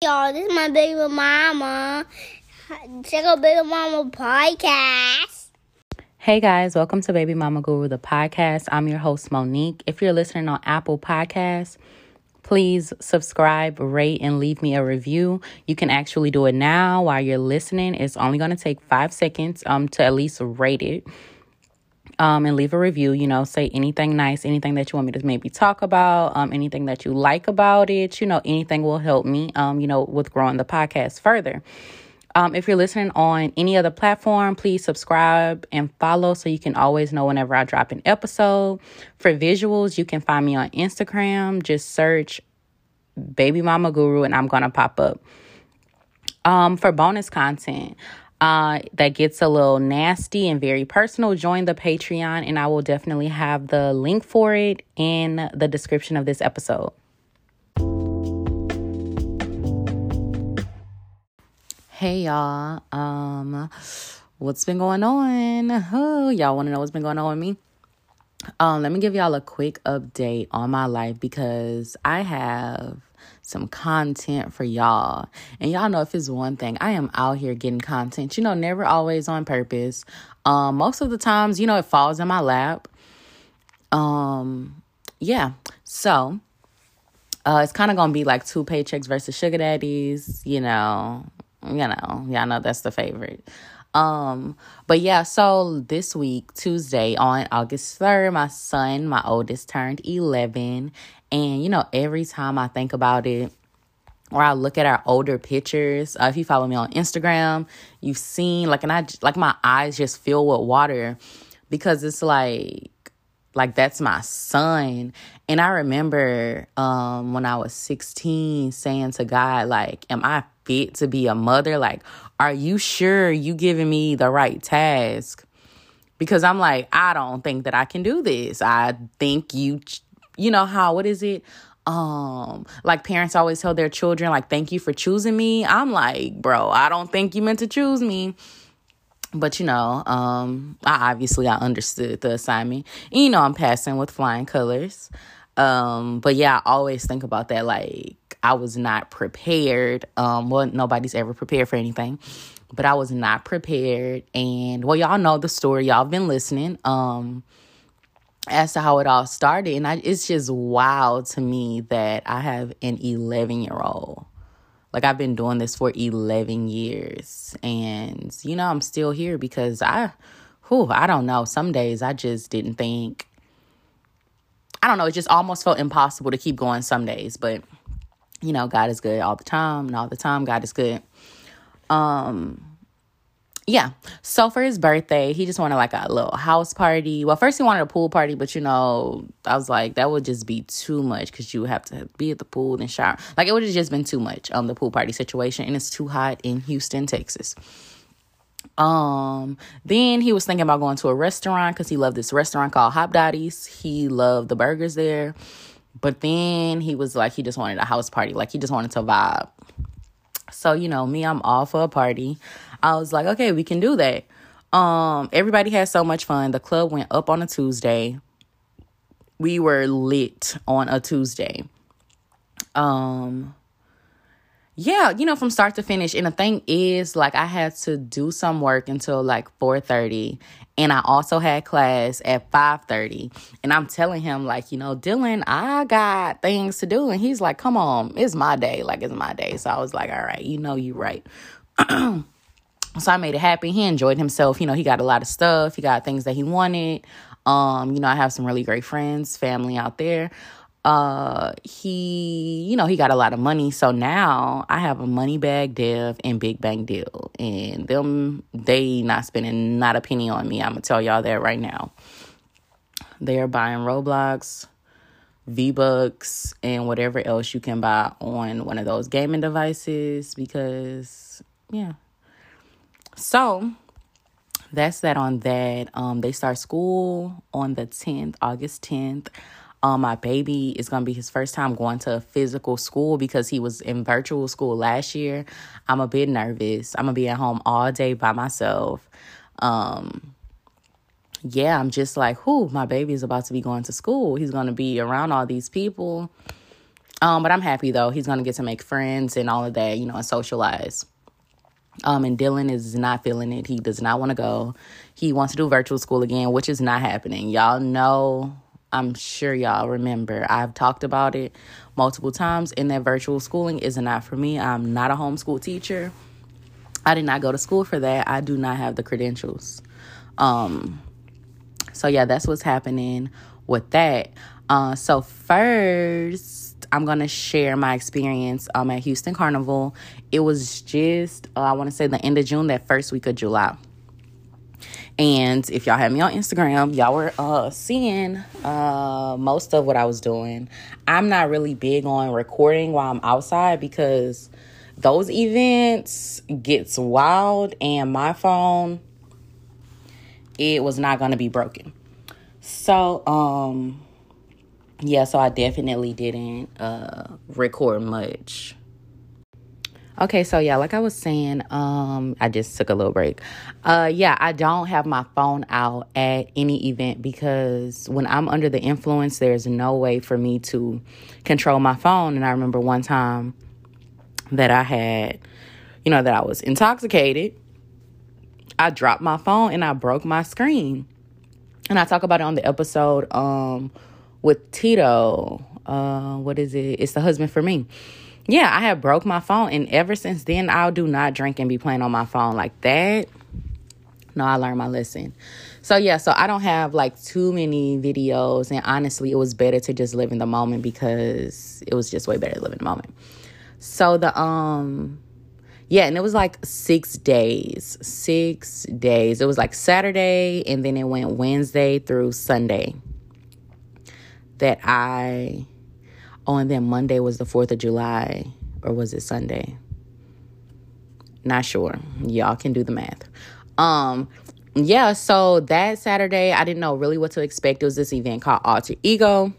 y'all. This is my baby mama. Check out Baby Mama podcast. Hey guys, welcome to Baby Mama Guru, the podcast. I'm your host, Monique. If you're listening on Apple Podcasts, please subscribe, rate, and leave me a review. You can actually do it now while you're listening. It's only going to take five seconds um, to at least rate it. Um, and leave a review, you know, say anything nice, anything that you want me to maybe talk about, um, anything that you like about it, you know, anything will help me, um, you know, with growing the podcast further. Um, if you're listening on any other platform, please subscribe and follow so you can always know whenever I drop an episode. For visuals, you can find me on Instagram. Just search Baby Mama Guru and I'm going to pop up. Um, for bonus content, uh, that gets a little nasty and very personal, join the Patreon, and I will definitely have the link for it in the description of this episode. Hey y'all, um, what's been going on? Oh, y'all want to know what's been going on with me? Um, let me give y'all a quick update on my life because I have some content for y'all. And y'all know if it's one thing, I am out here getting content, you know, never always on purpose. Um, most of the times, you know, it falls in my lap. Um, yeah. So, uh, it's kind of gonna be like two paychecks versus sugar daddies, you know, you know, y'all know that's the favorite. Um, but yeah, so this week, Tuesday on August 3rd, my son, my oldest, turned 11. And, you know, every time I think about it, or I look at our older pictures, uh, if you follow me on Instagram, you've seen like, and I like my eyes just fill with water because it's like, like that's my son. And I remember um when I was 16 saying to God, like, am I fit to be a mother? Like, are you sure you giving me the right task? Because I'm like, I don't think that I can do this. I think you you know how what is it um like parents always tell their children like thank you for choosing me i'm like bro i don't think you meant to choose me but you know um i obviously i understood the assignment. And, you know i'm passing with flying colors. Um but yeah i always think about that like i was not prepared. Um well nobody's ever prepared for anything. But i was not prepared. And well y'all know the story. Y'all been listening um as to how it all started. And I, it's just wild to me that I have an 11 year old. Like I've been doing this for 11 years. And, you know, I'm still here because I, whew, I don't know. Some days I just didn't think, I don't know. It just almost felt impossible to keep going some days. But, you know, God is good all the time. And all the time, God is good. Um, yeah. So for his birthday, he just wanted like a little house party. Well, first he wanted a pool party, but you know, I was like, that would just be too much because you would have to be at the pool and shower. Like it would have just been too much, um, the pool party situation. And it's too hot in Houston, Texas. Um, then he was thinking about going to a restaurant because he loved this restaurant called Hopdoddy's. He loved the burgers there. But then he was like, he just wanted a house party. Like he just wanted to vibe. So, you know, me, I'm all for a party. I was like, okay, we can do that. Um, everybody had so much fun. The club went up on a Tuesday. We were lit on a Tuesday. Um, yeah, you know, from start to finish. And the thing is, like, I had to do some work until like 4:30. And I also had class at 5:30. And I'm telling him, like, you know, Dylan, I got things to do. And he's like, come on, it's my day. Like, it's my day. So I was like, all right, you know you right. so I made it happen. He enjoyed himself. You know, he got a lot of stuff. He got things that he wanted. Um, you know, I have some really great friends, family out there. Uh, he, you know, he got a lot of money. So now I have a money bag dev and big bang deal. And them, they not spending not a penny on me. I'm gonna tell y'all that right now. They are buying Roblox, V Bucks, and whatever else you can buy on one of those gaming devices because, yeah, so that's that on that. Um, they start school on the 10th, August 10th. Um, my baby is gonna be his first time going to physical school because he was in virtual school last year. I'm a bit nervous. I'm gonna be at home all day by myself. Um, yeah, I'm just like, whoo, my baby is about to be going to school. He's gonna be around all these people. Um, but I'm happy though. He's gonna get to make friends and all of that, you know, and socialize. Um, and Dylan is not feeling it. He does not want to go. He wants to do virtual school again, which is not happening. Y'all know, I'm sure y'all remember. I've talked about it multiple times, and that virtual schooling is not for me. I'm not a homeschool teacher. I did not go to school for that. I do not have the credentials. Um, so yeah, that's what's happening with that. Uh, so first, I'm gonna share my experience um at Houston Carnival. It was just uh, I want to say the end of June, that first week of July. And if y'all had me on Instagram, y'all were uh, seeing uh, most of what I was doing. I'm not really big on recording while I'm outside because those events gets wild and my phone it was not going to be broken. So, um yeah, so I definitely didn't uh record much. Okay, so yeah, like I was saying, um, I just took a little break. Uh yeah, I don't have my phone out at any event because when I'm under the influence, there's no way for me to control my phone. And I remember one time that I had, you know, that I was intoxicated. I dropped my phone and I broke my screen. And I talk about it on the episode um with Tito. Uh what is it? It's the husband for me yeah, I have broke my phone, and ever since then, I'll do not drink and be playing on my phone like that. No, I learned my lesson. So yeah, so I don't have like too many videos, and honestly, it was better to just live in the moment because it was just way better to live in the moment. So the um yeah, and it was like six days. Six days. It was like Saturday, and then it went Wednesday through Sunday that I Oh, and then Monday was the 4th of July, or was it Sunday? Not sure. Y'all can do the math. Um, yeah, so that Saturday, I didn't know really what to expect. It was this event called Alter Ego.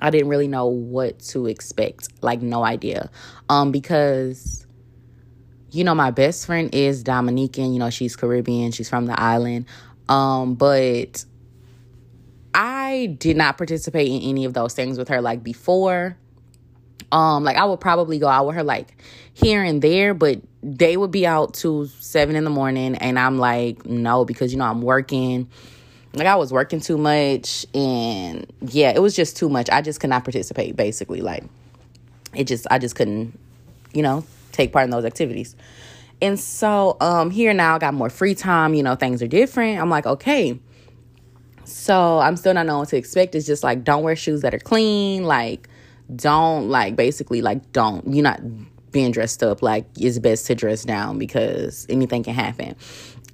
I didn't really know what to expect, like no idea. Um, because you know, my best friend is Dominican, you know, she's Caribbean, she's from the island. Um, but I did not participate in any of those things with her like before. Um, like I would probably go out with her like here and there, but they would be out to seven in the morning, and I'm like, no, because you know I'm working. Like I was working too much, and yeah, it was just too much. I just could not participate. Basically, like it just I just couldn't, you know, take part in those activities. And so um here now I got more free time. You know, things are different. I'm like, okay so I'm still not knowing what to expect. It's just like don't wear shoes that are clean. Like don't like basically like don't you're not being dressed up. Like it's best to dress down because anything can happen.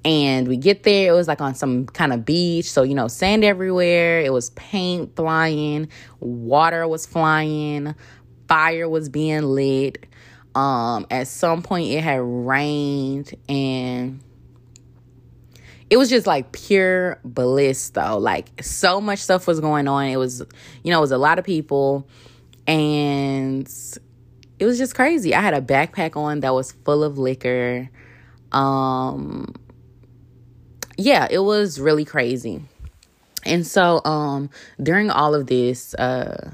And we get there, it was like on some kind of beach. So, you know, sand everywhere. It was paint flying, water was flying, fire was being lit. Um, at some point it had rained and it was just like pure bliss though. Like so much stuff was going on. It was, you know, it was a lot of people and it was just crazy. I had a backpack on that was full of liquor. Um yeah, it was really crazy. And so um during all of this uh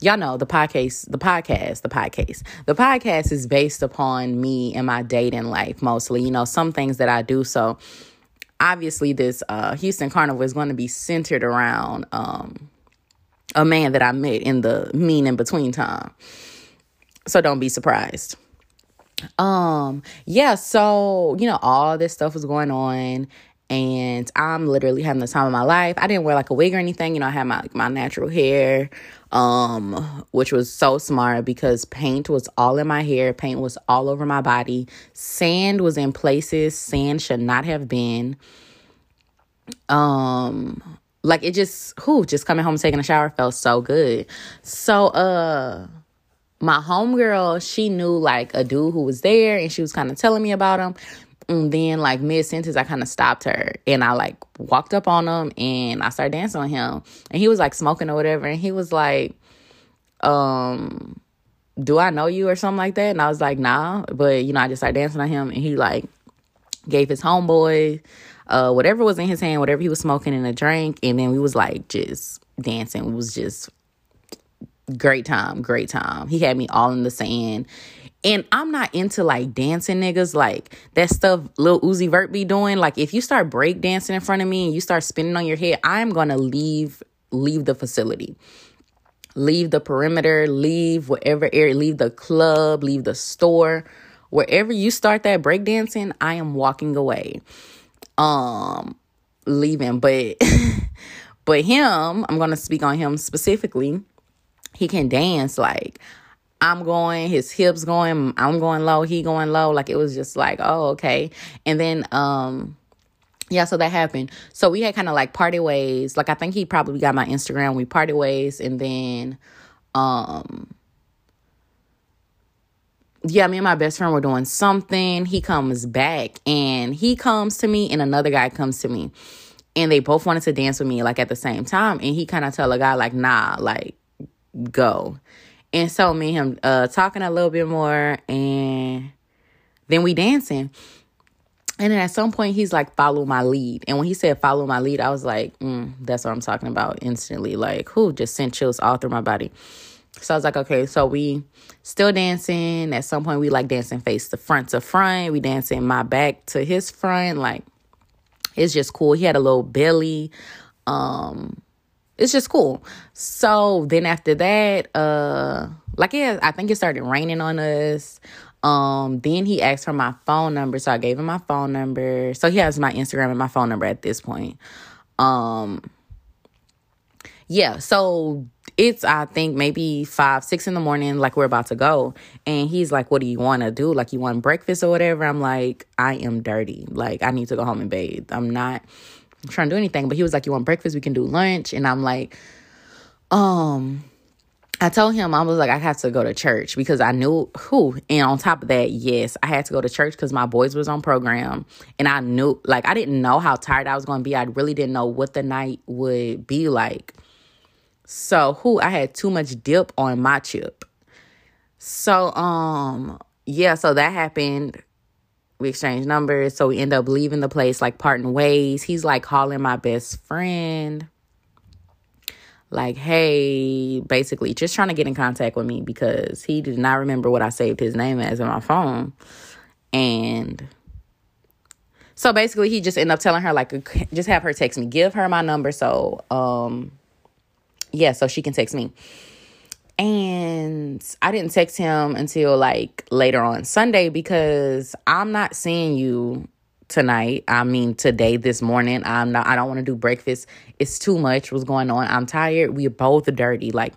y'all know the podcast the podcast the podcast the podcast is based upon me and my dating life mostly you know some things that i do so obviously this uh, Houston Carnival is going to be centered around um, a man that I met in the mean in between time. So don't be surprised. Um, yeah, so you know, all this stuff was going on and I'm literally having the time of my life. I didn't wear like a wig or anything, you know, I had my like, my natural hair um, which was so smart because paint was all in my hair, paint was all over my body, sand was in places sand should not have been. Um, like it just who just coming home taking a shower felt so good. So uh my homegirl, she knew like a dude who was there and she was kind of telling me about him. And then like mid sentence, I kind of stopped her and I like walked up on him and I started dancing on him. And he was like smoking or whatever. And he was like, um, do I know you or something like that? And I was like, nah. But you know, I just started dancing on him and he like gave his homeboy uh whatever was in his hand, whatever he was smoking in a drink, and then we was like just dancing. We was just great time, great time. He had me all in the sand. And I'm not into like dancing niggas, like that stuff Lil Uzi Vert be doing. Like if you start break dancing in front of me and you start spinning on your head, I'm gonna leave leave the facility. Leave the perimeter, leave whatever area, leave the club, leave the store. Wherever you start that break dancing, I am walking away. Um leaving. But but him, I'm gonna speak on him specifically. He can dance like I'm going, his hips going, I'm going low, he going low. Like it was just like, oh, okay. And then um yeah, so that happened. So we had kind of like party ways. Like I think he probably got my Instagram. We party ways and then um yeah, me and my best friend were doing something. He comes back and he comes to me and another guy comes to me. And they both wanted to dance with me like at the same time. And he kind of tell a guy like, nah, like go. And so me and him uh, talking a little bit more, and then we dancing. And then at some point, he's like, follow my lead. And when he said follow my lead, I was like, mm, that's what I'm talking about instantly. Like, who just sent chills all through my body. So I was like, okay, so we still dancing. At some point, we like dancing face to front to front. We dancing my back to his front. Like, it's just cool. He had a little belly. Um, it's just cool. So then after that, uh, like yeah, I think it started raining on us. Um, then he asked for my phone number, so I gave him my phone number. So he has my Instagram and my phone number at this point. Um, yeah, so it's I think maybe five, six in the morning, like we're about to go. And he's like, What do you want to do? Like you want breakfast or whatever? I'm like, I am dirty. Like I need to go home and bathe. I'm not trying to do anything. But he was like, You want breakfast? We can do lunch. And I'm like, um, I told him I was like I have to go to church because I knew who. And on top of that, yes, I had to go to church because my boys was on program, and I knew like I didn't know how tired I was going to be. I really didn't know what the night would be like. So who I had too much dip on my chip. So um yeah, so that happened we exchange numbers. So we end up leaving the place, like parting ways. He's like calling my best friend. Like, hey, basically just trying to get in contact with me because he did not remember what I saved his name as in my phone. And so basically he just ended up telling her like just have her text me, give her my number so um yeah, so she can text me. And I didn't text him until like later on Sunday because I'm not seeing you tonight. I mean today, this morning. I'm not I don't want to do breakfast. It's too much what's going on. I'm tired. We're both dirty. Like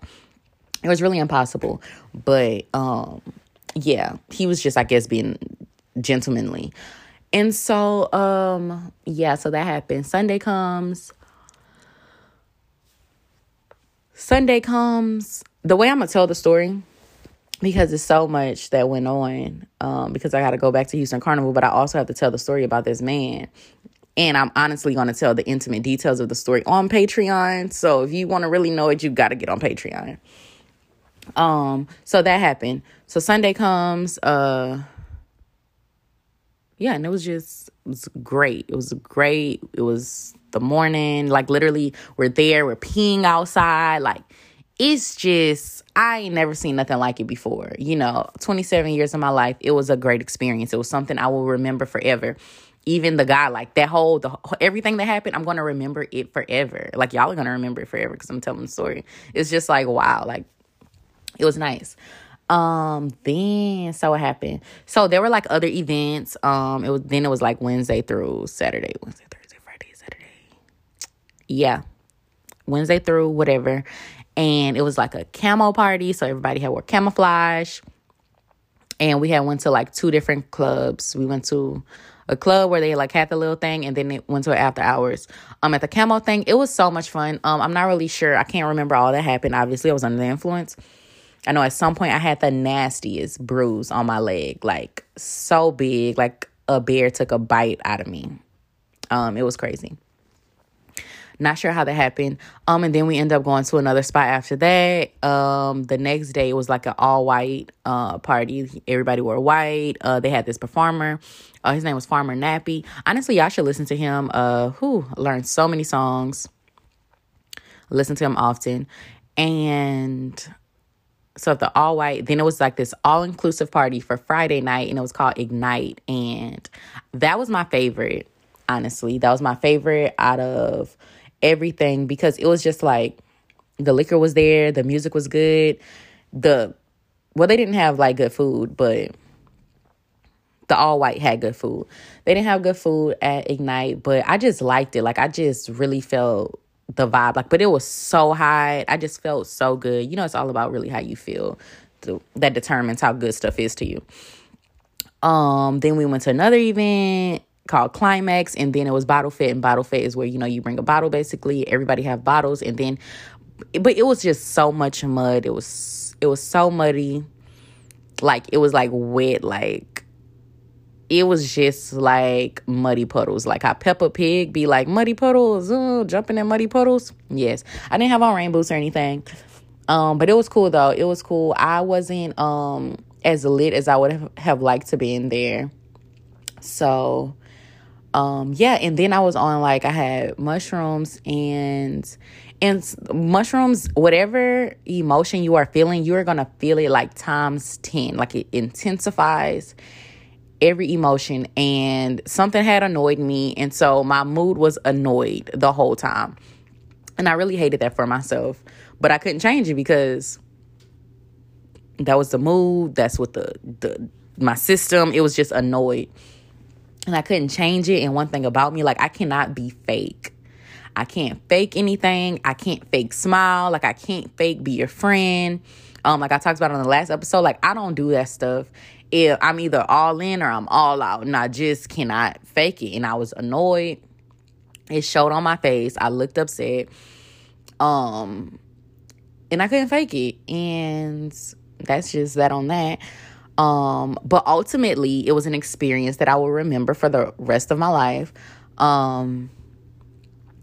it was really impossible. But um yeah, he was just I guess being gentlemanly. And so um yeah, so that happened. Sunday comes. Sunday comes the way I'm gonna tell the story because it's so much that went on. Um, because I got to go back to Houston Carnival, but I also have to tell the story about this man. And I'm honestly going to tell the intimate details of the story on Patreon. So if you want to really know it, you got to get on Patreon. Um, so that happened. So Sunday comes. Uh, yeah, and it was just it was great. It was great. It was the morning. Like literally, we're there. We're peeing outside. Like it's just I ain't never seen nothing like it before. You know, 27 years of my life, it was a great experience. It was something I will remember forever. Even the guy, like that whole, the everything that happened, I'm gonna remember it forever. Like y'all are gonna remember it forever because I'm telling the story. It's just like wow, like it was nice. Um, then so what happened? So there were like other events. Um, it was then it was like Wednesday through Saturday, Wednesday, Thursday, Friday, Saturday. Yeah, Wednesday through whatever and it was like a camo party, so everybody had wore camouflage. And we had went to like two different clubs. We went to a club where they like had the little thing, and then it went to after hours. Um, at the camo thing, it was so much fun. Um, I'm not really sure. I can't remember all that happened. Obviously, I was under the influence. I know at some point I had the nastiest bruise on my leg, like so big, like a bear took a bite out of me. Um, it was crazy. Not sure how that happened. Um, and then we end up going to another spot after that. Um, the next day it was like an all white uh party. Everybody wore white. Uh, they had this performer. Uh, his name was Farmer Nappy. Honestly, y'all should listen to him. Uh, who learned so many songs. Listen to him often, and so the all white then it was like this all inclusive party for friday night and it was called ignite and that was my favorite honestly that was my favorite out of everything because it was just like the liquor was there the music was good the well they didn't have like good food but the all white had good food. They didn't have good food at ignite but i just liked it. Like i just really felt the vibe. Like but it was so high. I just felt so good. You know it's all about really how you feel. That determines how good stuff is to you. Um then we went to another event called climax and then it was bottle fit and bottle fit is where you know you bring a bottle basically everybody have bottles and then but it was just so much mud it was it was so muddy like it was like wet like it was just like muddy puddles. Like how Peppa Pig be like muddy puddles, oh, jumping in muddy puddles. Yes, I didn't have on rain boots or anything, um, but it was cool though. It was cool. I wasn't um as lit as I would have liked to be in there. So, um, yeah, and then I was on like I had mushrooms and and mushrooms whatever emotion you are feeling you're gonna feel it like times 10 like it intensifies every emotion and something had annoyed me and so my mood was annoyed the whole time. And i really hated that for myself but i couldn't change it because that was the mood that's what the the my system it was just annoyed and i couldn't change it and one thing about me like i cannot be fake i can't fake anything i can't fake smile like i can't fake be your friend um like i talked about on the last episode like i don't do that stuff if I'm either all in or I'm all out and I just cannot fake it. And I was annoyed. It showed on my face. I looked upset. Um and I couldn't fake it. And that's just that on that. Um, but ultimately it was an experience that I will remember for the rest of my life. Um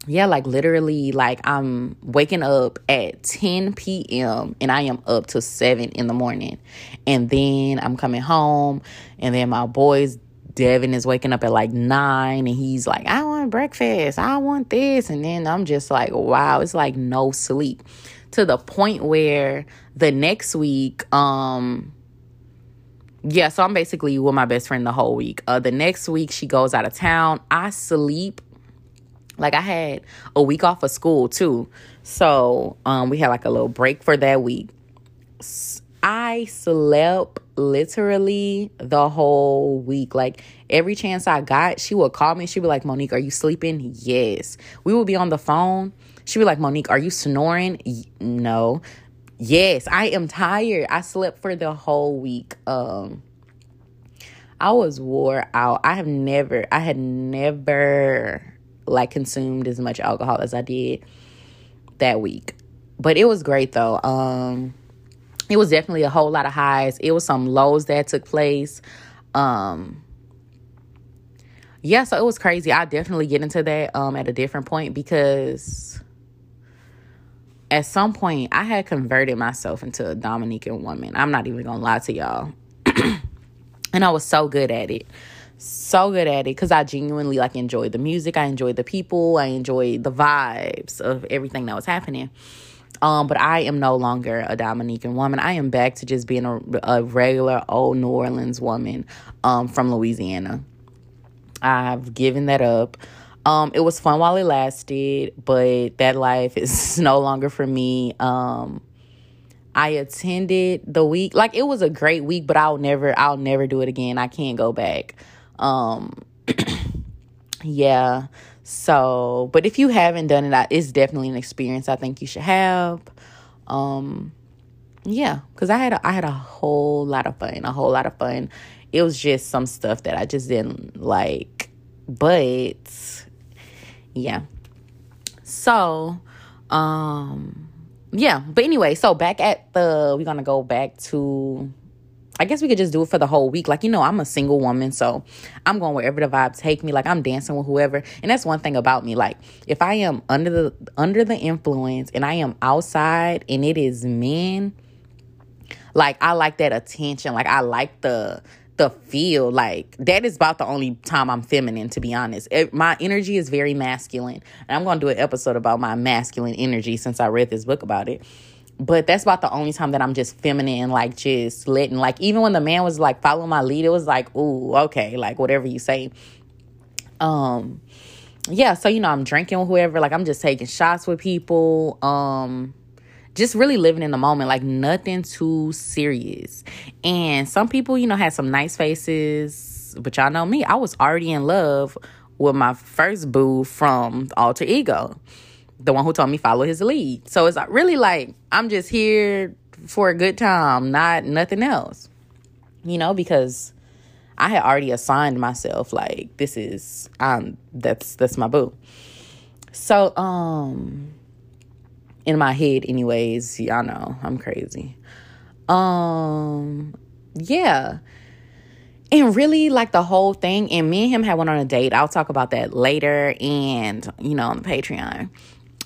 yeah, like literally, like I'm waking up at 10 p.m. and I am up to 7 in the morning. And then I'm coming home, and then my boys, Devin, is waking up at like 9 and he's like, I want breakfast, I want this. And then I'm just like, wow, it's like no sleep to the point where the next week, um, yeah, so I'm basically with my best friend the whole week. Uh, the next week she goes out of town. I sleep like I had a week off of school too. So um we had like a little break for that week. I slept literally the whole week. Like every chance I got, she would call me. She'd be like, Monique, are you sleeping? Yes. We would be on the phone. She'd be like, Monique, are you snoring? No. Yes, I am tired. I slept for the whole week. Um I was wore out. I have never, I had never like consumed as much alcohol as I did that week. But it was great though. Um it was definitely a whole lot of highs. It was some lows that took place. Um yeah, so it was crazy. I definitely get into that um at a different point because at some point I had converted myself into a Dominican woman. I'm not even gonna lie to y'all. and I was so good at it so good at it because I genuinely like enjoyed the music, I enjoyed the people, I enjoyed the vibes of everything that was happening. Um, but I am no longer a Dominican woman. I am back to just being a, a regular old New Orleans woman um, from Louisiana. I've given that up. Um, it was fun while it lasted, but that life is no longer for me. Um, I attended the week like it was a great week, but I'll never I'll never do it again. I can't go back. Um, yeah. So, but if you haven't done it, it's definitely an experience I think you should have. Um, yeah, because I had a, I had a whole lot of fun, a whole lot of fun. It was just some stuff that I just didn't like, but yeah. So, um, yeah. But anyway, so back at the, we're gonna go back to I guess we could just do it for the whole week. Like, you know, I'm a single woman, so I'm going wherever the vibe take me. Like I'm dancing with whoever. And that's one thing about me. Like, if I am under the under the influence and I am outside and it is men, like I like that attention. Like I like the the feel like that is about the only time I'm feminine to be honest. It, my energy is very masculine. And I'm to do an episode about my masculine energy since I read this book about it. but that's about the only time that I'm just feminine, like just letting, like even when the man was like following my lead, it was like, ooh, okay, like whatever you say. Um, yeah, so you know, I'm drinking with whoever, like I'm just taking shots with people. Um, just really living in the moment, like nothing too serious. And some people, you know, had some nice faces, but y'all know me, I was already in love with my first boo from Alter Ego, the one who told me follow his lead. So it's really like I'm just here for a good time, not nothing else, you know, because I had already assigned myself like this is um that's that's my boo. So um in my head anyways, y'all know I'm crazy. Um yeah. And really like the whole thing and me and him had went on a date. I'll talk about that later and you know on the Patreon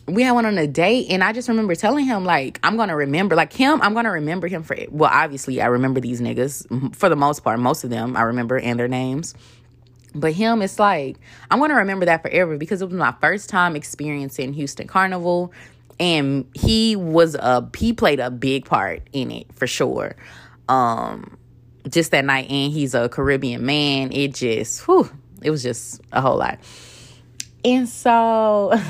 we had one on a date and I just remember telling him like I'm gonna remember like him I'm gonna remember him for well obviously I remember these niggas for the most part most of them I remember and their names but him it's like I'm gonna remember that forever because it was my first time experiencing Houston Carnival and he was a he played a big part in it for sure um just that night and he's a Caribbean man it just whew, it was just a whole lot and so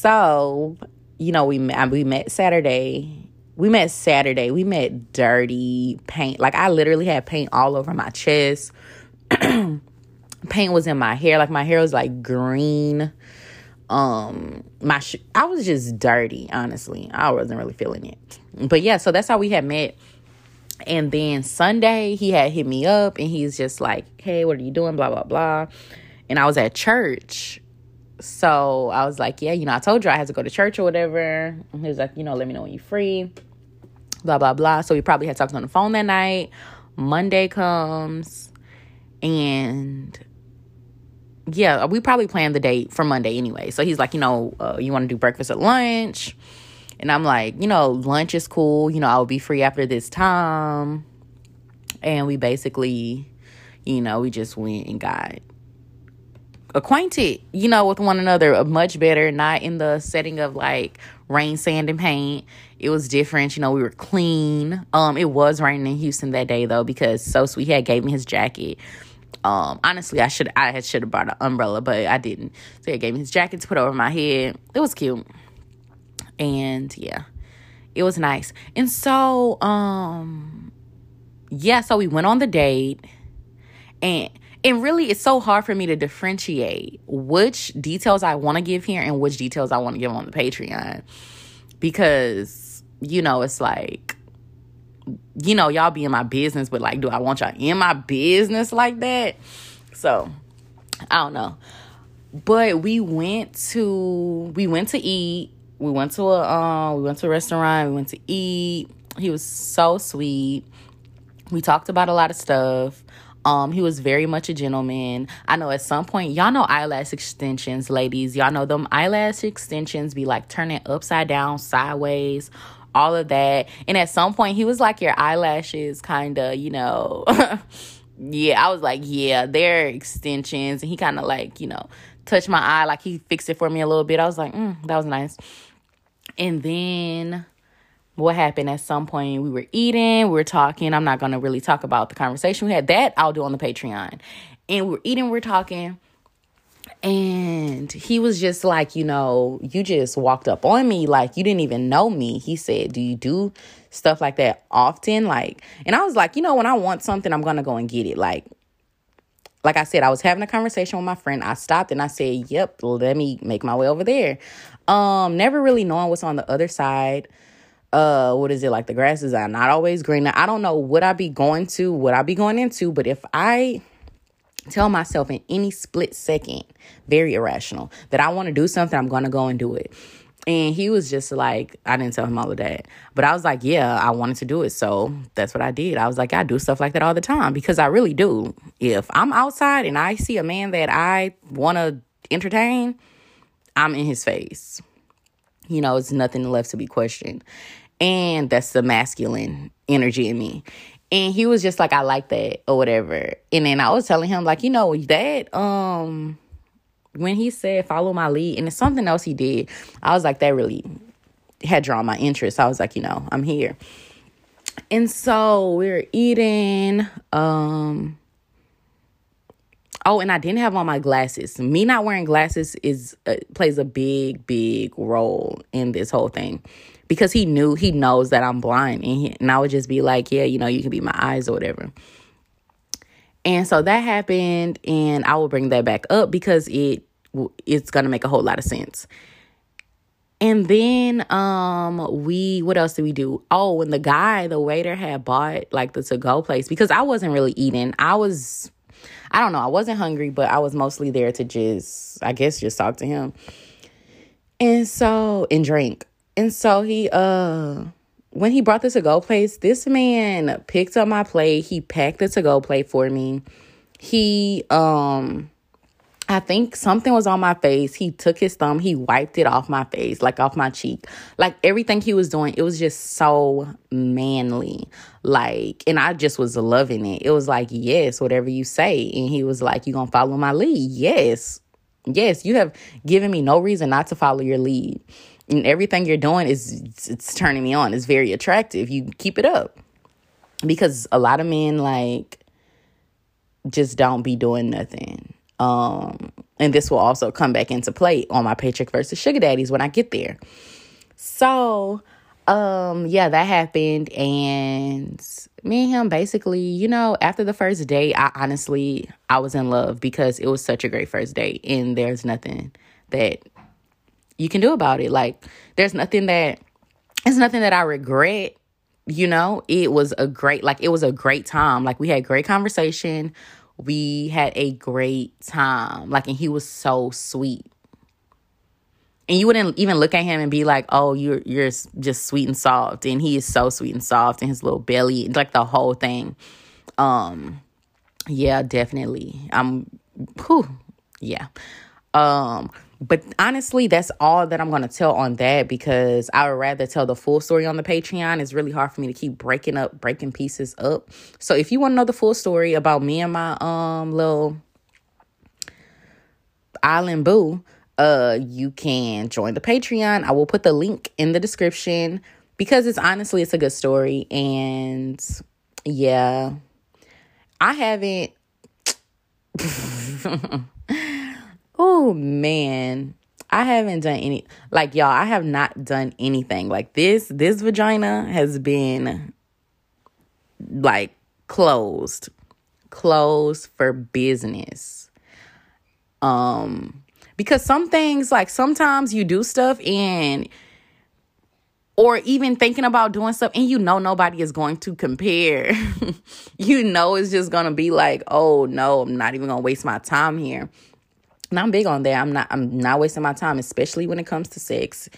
So, you know, we we met Saturday. We met Saturday. We met dirty paint. Like I literally had paint all over my chest. paint was in my hair. Like my hair was like green. Um, my sh- I was just dirty. Honestly, I wasn't really feeling it. But yeah, so that's how we had met. And then Sunday, he had hit me up and he's just like, hey, what are you doing? Blah, blah, blah. And I was at church so I was like, yeah, you know, I told you I had to go to church or whatever. And he was like, you know, let me know when you're free. Blah, blah, blah. So we probably had talked on the phone that night. Monday comes and yeah, we probably planned the date for Monday anyway. So he's like, you know, uh, you want to do breakfast at lunch? And I'm like, you know, lunch is cool. You know, I'll be free after this time. And we basically, you know, we just went and got acquainted, you know, with one another much better, not in the setting of like rain, sand, and paint. It was different, you know, we were clean. Um, it was raining in Houston that day though, because So Sweet had gave me his jacket. Um, honestly, I should I should have brought an umbrella, but I didn't. So he gave me his jacket to put over my head. It was cute. And yeah, it was nice. And so, um, yeah, so we went on the date and and really, it's so hard for me to differentiate which details I want to give here and which details I want to give on the Patreon. Because, you know, it's like, you know, y'all be in my business, but like, do I want y'all in my business like that? So, I don't know. But we went to we went to eat. We went to a um we went to a restaurant, we went to eat. He was so sweet. We talked about a lot of stuff. Um, he was very much a gentleman. I know at some point, y'all know eyelash extensions, ladies. Y'all know them eyelash extensions be like turning upside down, sideways, all of that. And at some point, he was like, Your eyelashes kind of, you know. yeah, I was like, Yeah, they're extensions. And he kind of like, you know, touched my eye, like he fixed it for me a little bit. I was like, mm, That was nice. And then what happened at some point we were eating we were talking i'm not going to really talk about the conversation we had that i'll do on the patreon and we're eating we we're talking and he was just like you know you just walked up on me. Like you didn't even know me. He said do you do stuff like that often? Like and i was like you know when i want something i'm gonna go and get it. Like like I said, I was having a conversation with my friend. I stopped and I said, "Yep, let me make my way over there." Um, never really knowing what's on the other side uh what is it like the grasses are not always greener. I don't know what I'd be going to what I'd be going into but if i tell myself in any split second very irrational that i want to do something i'm gonna go and do it. And he was just like i didn't tell him all of that. But i was like yeah i wanted to do it. So that's what i did. I was like i do stuff like that all the time because i really do. If i'm outside and i see a man that i want to entertain i'm in his face. You know it's nothing left to be questioned. And that's the masculine energy in me. And he was just like, I like that or whatever. And then I was telling him, like, you know, that um when he said follow my lead, and it's something else he did, I was like, that really had drawn my interest. I was like, you know, I'm here. And so we are eating. Um Oh, and I didn't have on my glasses. Me not wearing glasses is uh, plays a big, big role in this whole thing, because he knew he knows that I'm blind, and, he, and I would just be like, yeah, you know, you can be my eyes or whatever. And so that happened, and I will bring that back up because it it's gonna make a whole lot of sense. And then um we what else did we do? Oh, when the guy, the waiter had bought like the to-go place because I wasn't really eating. I was I don't know, I wasn't hungry, but I was mostly there to just I guess just talk to him. And so and drink. And so he uh when he brought the to-go place, this man picked up my plate, he packed the to-go plate for me. He um I think something was on my face. He took his thumb, he wiped it off my face, like off my cheek. Like everything he was doing, it was just so manly. Like, and I just was loving it. It was like, yes, whatever you say. And he was like, You gonna follow my lead? Yes. Yes, you have given me no reason not to follow your lead. And everything you're doing is it's, it's turning me on. It's very attractive. You keep it up. Because a lot of men like just don't be doing nothing um, and this will also come back into play on my paycheck versus sugar daddies when I get there. So, um, yeah, that happened. And me and him basically, you know, after the first day, I honestly, I was in love because it was such a great first date. And there's nothing that you can do about it. Like, there's nothing that, it's nothing that I regret you know it was a great like it was a great time like we had great conversation we had a great time. Like, and he was so sweet. And you wouldn't even look at him and be like, "Oh, you're you're just sweet and soft." And he is so sweet and soft, and his little belly, like the whole thing. Um, yeah, definitely. I'm, whew, yeah. Um, but honestly, that's all that I'm going to tell on that because I would rather tell the full story on the Patreon. It's really hard for me to keep breaking up, breaking pieces up. So if you want to know the full story about me and my um little island boo, uh you can join the Patreon. I will put the link in the description because it's honestly it's a good story and yeah. I haven't Oh man, I haven't done any like y'all, I have not done anything. Like this this vagina has been like closed. Closed for business. Um because some things like sometimes you do stuff and or even thinking about doing stuff and you know nobody is going to compare. you know it's just going to be like, "Oh no, I'm not even going to waste my time here." And I'm big on that. I'm not I'm not wasting my time, especially when it comes to sex.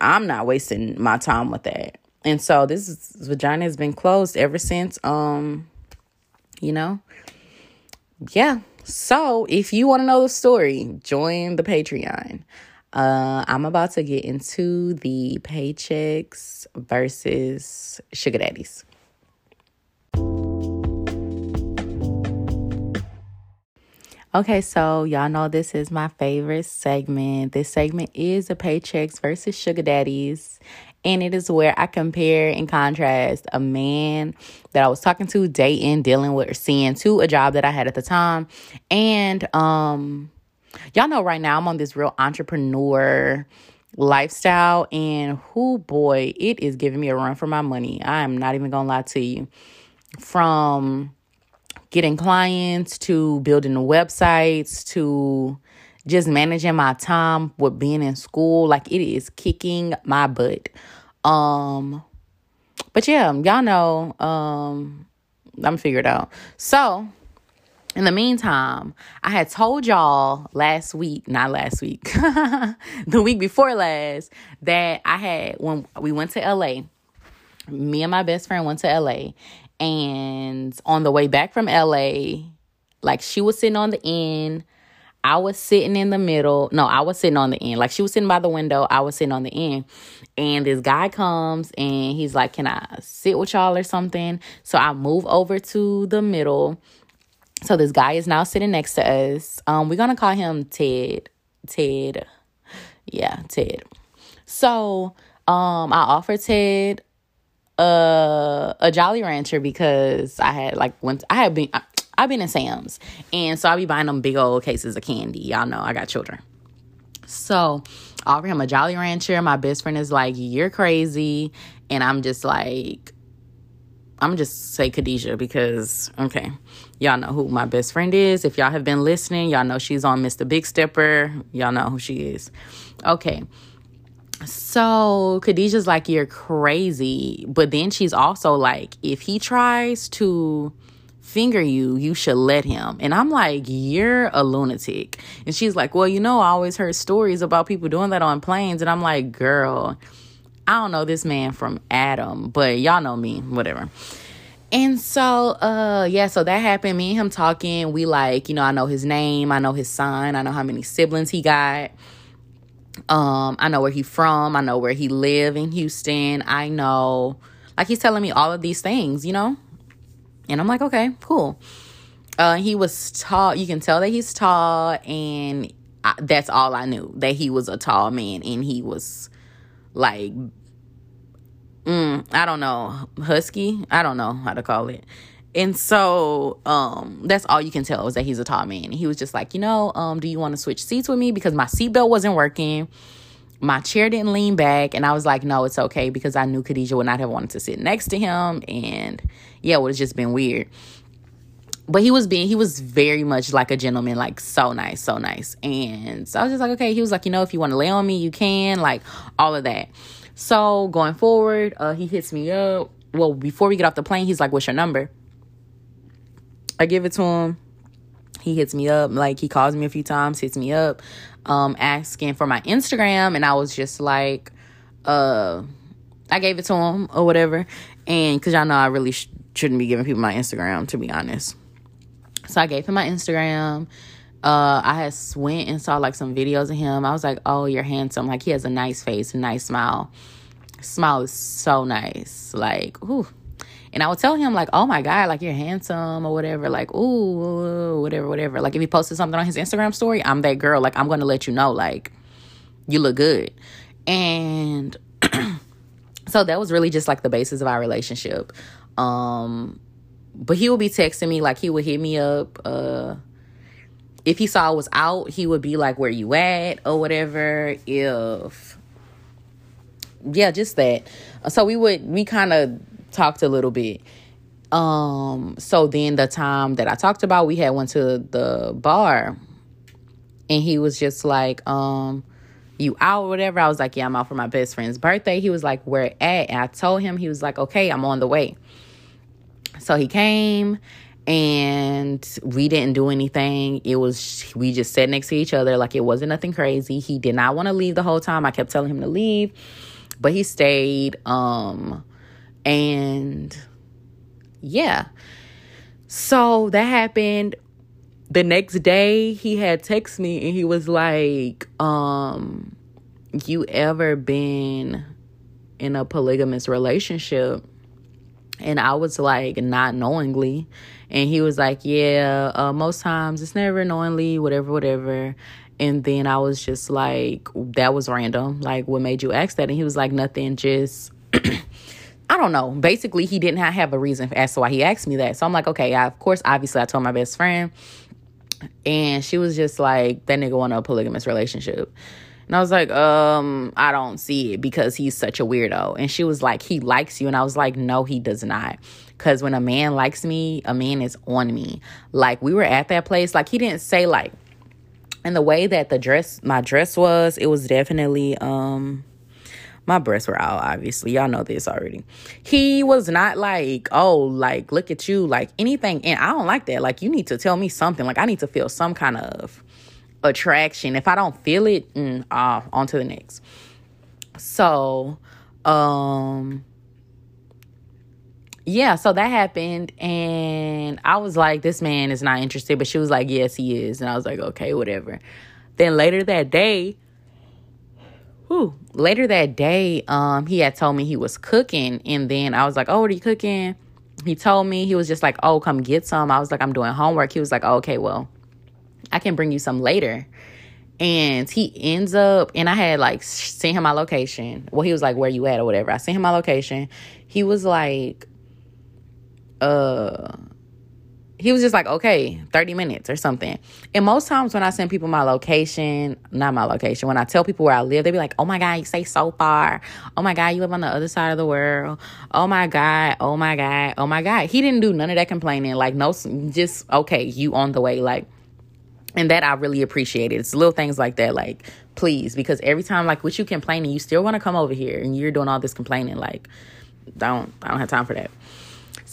I'm not wasting my time with that. And so this, is, vagina has been closed ever since um you know. Yeah. So if you want to know the story, join the Patreon. Uh, I'm about to get into the paychecks versus sugar daddies. Okay, so y'all know this is my favorite segment. This segment is the paychecks versus sugar daddies. And it is where I compare and contrast a man that I was talking to, dating, dealing with, or seeing to a job that I had at the time. And um, y'all know right now I'm on this real entrepreneur lifestyle. And who boy, it is giving me a run for my money. I am not even gonna lie to you. From getting clients to building the websites to just managing my time with being in school. Like it is kicking my butt. Um but yeah y'all know um i'm figured out. So in the meantime, I had told y'all last week, not last week, the week before last, that I had, when we went to LA, me and my best friend went to LA, and on the way back from LA, like she was sitting on the end, I was sitting in the middle. No, I was sitting on the end. Like she was sitting by the window, I was sitting on the end. And this guy comes and he's like, Can I sit with y'all or something? So I move over to the middle. So this guy is now sitting next to us. Um, we're gonna call him Ted. Ted. Yeah, Ted. So Um, I offered Ted uh, a Jolly Rancher because I had like once I had been I, I've been in Sam's and so I'll be buying them big old cases of candy. Y'all know I got children. So I offer him a Jolly Rancher. My best friend is like, You're crazy. And I'm just like, I'm just say Khadijah because okay, y'all know who my best friend is. If y'all have been listening, y'all know she's on Mr. Big Stepper. Y'all know who she is. Okay. So Khadijah's like, You're crazy. But then she's also like, If he tries to finger you, you should let him. And I'm like, You're a lunatic. And she's like, Well, you know, I always heard stories about people doing that on planes. And I'm like, Girl, I don't know this man from Adam, but y'all know me, whatever. And so, uh, yeah, so that happened. Me and him talking. We like, you know, I know his name, I know his son, I know how many siblings he got. Um, I know where he from, I know where he live in Houston. I know, like, he's telling me all of these things, you know. And I'm like, okay, cool. Uh, he was tall. You can tell that he's tall, and I, that's all I knew that he was a tall man, and he was like mm, I don't know, husky. I don't know how to call it. And so um, that's all you can tell is that he's a tall man. He was just like, you know, um, do you want to switch seats with me? Because my seatbelt wasn't working. My chair didn't lean back. And I was like, no, it's okay because I knew Khadijah would not have wanted to sit next to him. And yeah, it would have just been weird. But he was being, he was very much like a gentleman, like so nice, so nice. And so I was just like, okay. He was like, you know, if you want to lay on me, you can, like all of that. So going forward, uh, he hits me up. Well, before we get off the plane, he's like, "What's your number?" I give it to him. He hits me up, like he calls me a few times, hits me up, um, asking for my Instagram, and I was just like, uh, I gave it to him or whatever, and because y'all know I really sh- shouldn't be giving people my Instagram, to be honest. So I gave him my Instagram. Uh, I had went and saw like some videos of him. I was like, "Oh, you're handsome." Like he has a nice face, a nice smile. Smile is so nice. Like, ooh. And I would tell him like, "Oh my god, like you're handsome or whatever." Like, ooh, whatever, whatever. Like if he posted something on his Instagram story, I'm that girl. Like I'm gonna let you know. Like you look good. And so that was really just like the basis of our relationship. Um, but he would be texting me like he would hit me up. Uh if he saw I was out, he would be like, Where you at? or whatever. If yeah, just that. So we would we kind of talked a little bit. Um, so then the time that I talked about, we had went to the bar and he was just like, um, you out or whatever. I was like, Yeah, I'm out for my best friend's birthday. He was like, Where at? And I told him, he was like, Okay, I'm on the way. So he came and we didn't do anything. It was we just sat next to each other like it wasn't nothing crazy. He did not want to leave the whole time. I kept telling him to leave, but he stayed um and yeah. So that happened. The next day he had texted me and he was like, um, you ever been in a polygamous relationship? And I was like, not knowingly. And he was like, Yeah, uh, most times it's never knowingly, whatever, whatever. And then I was just like, That was random. Like, what made you ask that? And he was like, Nothing, just. I don't know. Basically, he didn't have a reason as to why he asked me that. So I'm like, okay, I, of course, obviously, I told my best friend. And she was just like, that nigga want a polygamous relationship. And I was like, um, I don't see it because he's such a weirdo. And she was like, he likes you. And I was like, no, he does not. Because when a man likes me, a man is on me. Like we were at that place, like he didn't say like, and the way that the dress, my dress was, it was definitely, um, my breasts were out, obviously. Y'all know this already. He was not like, oh, like, look at you, like anything. And I don't like that. Like, you need to tell me something. Like, I need to feel some kind of attraction. If I don't feel it, mm, ah, on to the next. So, um, yeah, so that happened, and I was like, this man is not interested, but she was like, yes, he is. And I was like, okay, whatever. Then later that day, whew, later that day, um, he had told me he was cooking, and then I was like, oh, what are you cooking? He told me, he was just like, oh, come get some. I was like, I'm doing homework. He was like, oh, okay, well, I can bring you some later. And he ends up, and I had like sent him my location. Well, he was like, "Where you at?" or whatever. I sent him my location. He was like, "Uh." He was just like, okay, 30 minutes or something. And most times when I send people my location, not my location, when I tell people where I live, they be like, oh my God, you stay so far. Oh my God, you live on the other side of the world. Oh my God, oh my God, oh my God. He didn't do none of that complaining. Like, no, just, okay, you on the way. Like, and that I really appreciate it. It's little things like that, like, please, because every time, like, with you complaining, you still want to come over here and you're doing all this complaining. Like, don't, I don't have time for that.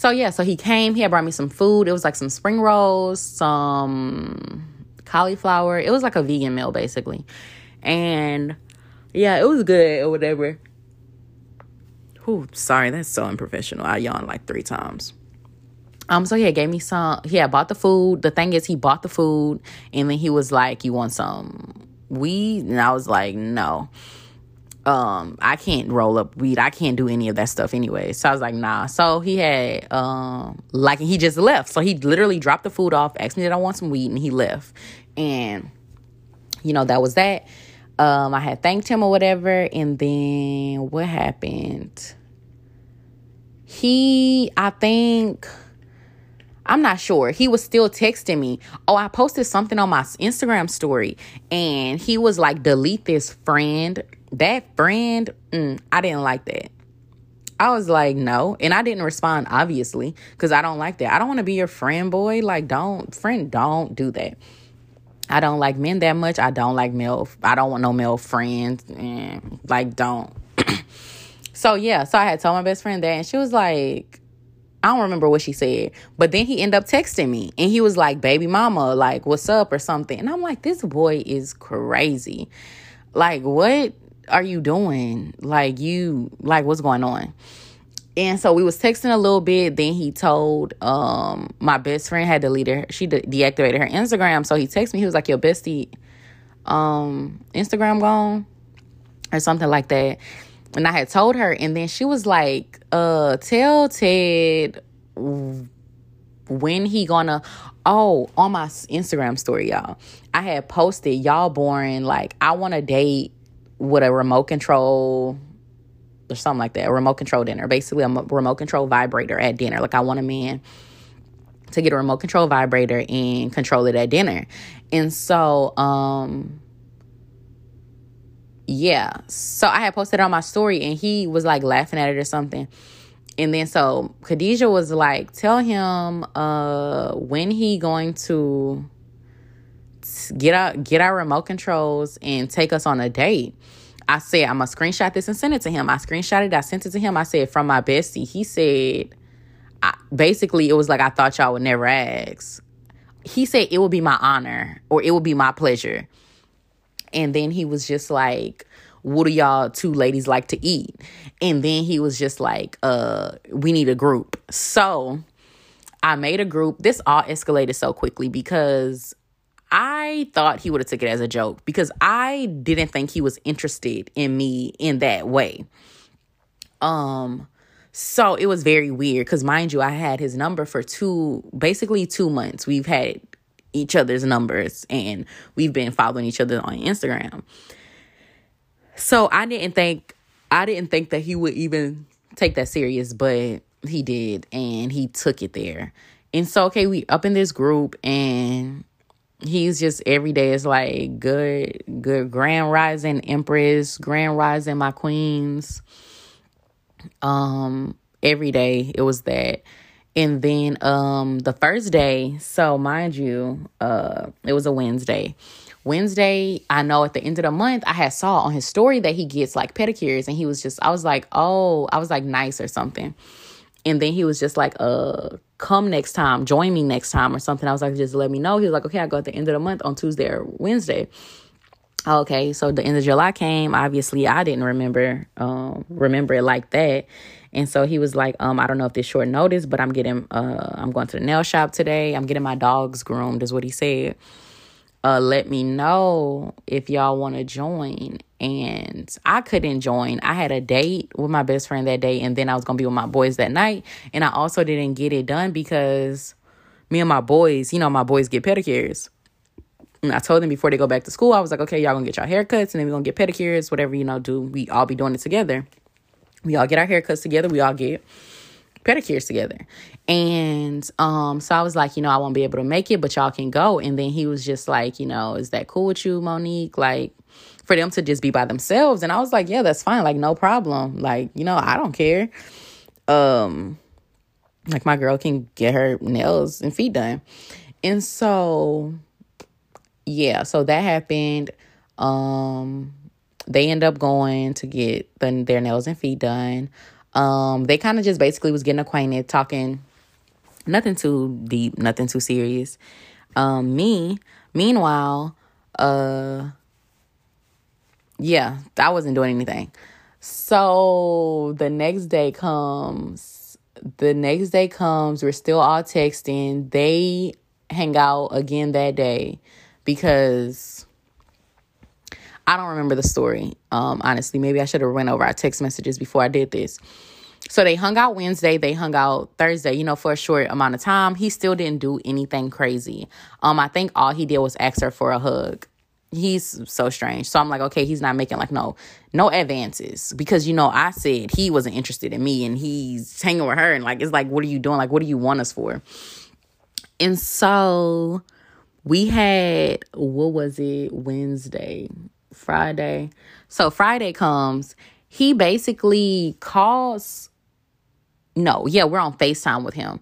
So yeah, so he came. He had brought me some food. It was like some spring rolls, some cauliflower. It was like a vegan meal basically, and yeah, it was good or whatever. Whew, sorry, that's so unprofessional. I yawned like three times. Um, so yeah, gave me some. Yeah, bought the food. The thing is, he bought the food, and then he was like, "You want some weed?" And I was like, "No." Um I can't roll up weed. I can't do any of that stuff anyway. So I was like, nah. So he had um like he just left. So he literally dropped the food off, asked me did I want some weed, and he left. And you know, that was that. Um I had thanked him or whatever, and then what happened? He I think I'm not sure. He was still texting me. Oh, I posted something on my Instagram story and he was like, delete this friend that friend, mm, I didn't like that. I was like, no. And I didn't respond, obviously, because I don't like that. I don't want to be your friend, boy. Like, don't, friend, don't do that. I don't like men that much. I don't like male, I don't want no male friends. And, like, don't. so, yeah, so I had told my best friend that, and she was like, I don't remember what she said, but then he ended up texting me and he was like, baby mama, like, what's up or something. And I'm like, this boy is crazy. Like, what? Are you doing? Like you like what's going on? And so we was texting a little bit. Then he told um my best friend had deleted her. She de- deactivated her Instagram. So he texted me. He was like, "Your bestie, um, Instagram gone, or something like that." And I had told her, and then she was like, "Uh, tell Ted when he gonna." Oh, on my Instagram story, y'all, I had posted y'all boring. Like, I want to date with a remote control or something like that, a remote control dinner. Basically, a remote control vibrator at dinner. Like I want a man to get a remote control vibrator and control it at dinner. And so, um, yeah. So I had posted on my story and he was like laughing at it or something. And then so Khadijah was like, tell him uh when he going to get out get our remote controls and take us on a date. I said, I'm gonna screenshot this and send it to him. I screenshot it, I sent it to him. I said, from my bestie. He said, I, basically, it was like, I thought y'all would never ask. He said, it would be my honor or it would be my pleasure. And then he was just like, what do y'all two ladies like to eat? And then he was just like, uh, we need a group. So I made a group. This all escalated so quickly because I thought he would have took it as a joke because I didn't think he was interested in me in that way. Um so it was very weird cuz mind you I had his number for two basically 2 months. We've had each other's numbers and we've been following each other on Instagram. So I didn't think I didn't think that he would even take that serious, but he did and he took it there. And so okay, we up in this group and he's just every day is like good good grand rising empress grand rising my queens. Um every day it was that. And then um the first day so mind you uh it was a wednesday. Wednesday i know at the end of the month i had saw on his story that he gets like pedicures and he was just i was like oh i was like nice or something and then he was just like uh come next time, join me next time or something. I was like, just let me know. He was like, okay, I go at the end of the month on Tuesday or Wednesday. Okay, so the end of July came. Obviously, I didn't remember um remember it like that. And so he was like, um, I don't know if this short notice, but I'm getting uh I'm going to the nail shop today. I'm getting my dogs groomed, is what he said. Uh let me know if y'all want to join and I couldn't join. I had a date with my best friend that day, and then I was gonna be with my boys that night. And I also didn't get it done because me and my boys, you know, my boys get pedicures. And I told them before they go back to school, I was like, okay, y'all gonna get y'all haircuts and then we're gonna get pedicures, whatever, you know, do. We all be doing it together. We all get our haircuts together. We all get pedicures together. And um, so I was like, you know, I won't be able to make it, but y'all can go. And then he was just like, you know, is that cool with you, Monique? Like, for them to just be by themselves. And I was like, yeah, that's fine. Like, no problem. Like, you know, I don't care. Um, like my girl can get her nails and feet done. And so yeah, so that happened. Um they end up going to get the, their nails and feet done. Um they kind of just basically was getting acquainted, talking nothing too deep, nothing too serious. Um me, meanwhile, uh yeah, I wasn't doing anything. So the next day comes. The next day comes. We're still all texting. They hang out again that day because I don't remember the story. Um, honestly, maybe I should have went over our text messages before I did this. So they hung out Wednesday, they hung out Thursday, you know, for a short amount of time. He still didn't do anything crazy. Um, I think all he did was ask her for a hug he's so strange. So I'm like, okay, he's not making like no no advances because you know I said he wasn't interested in me and he's hanging with her and like it's like what are you doing? Like what do you want us for? And so we had what was it Wednesday, Friday. So Friday comes, he basically calls no, yeah, we're on FaceTime with him.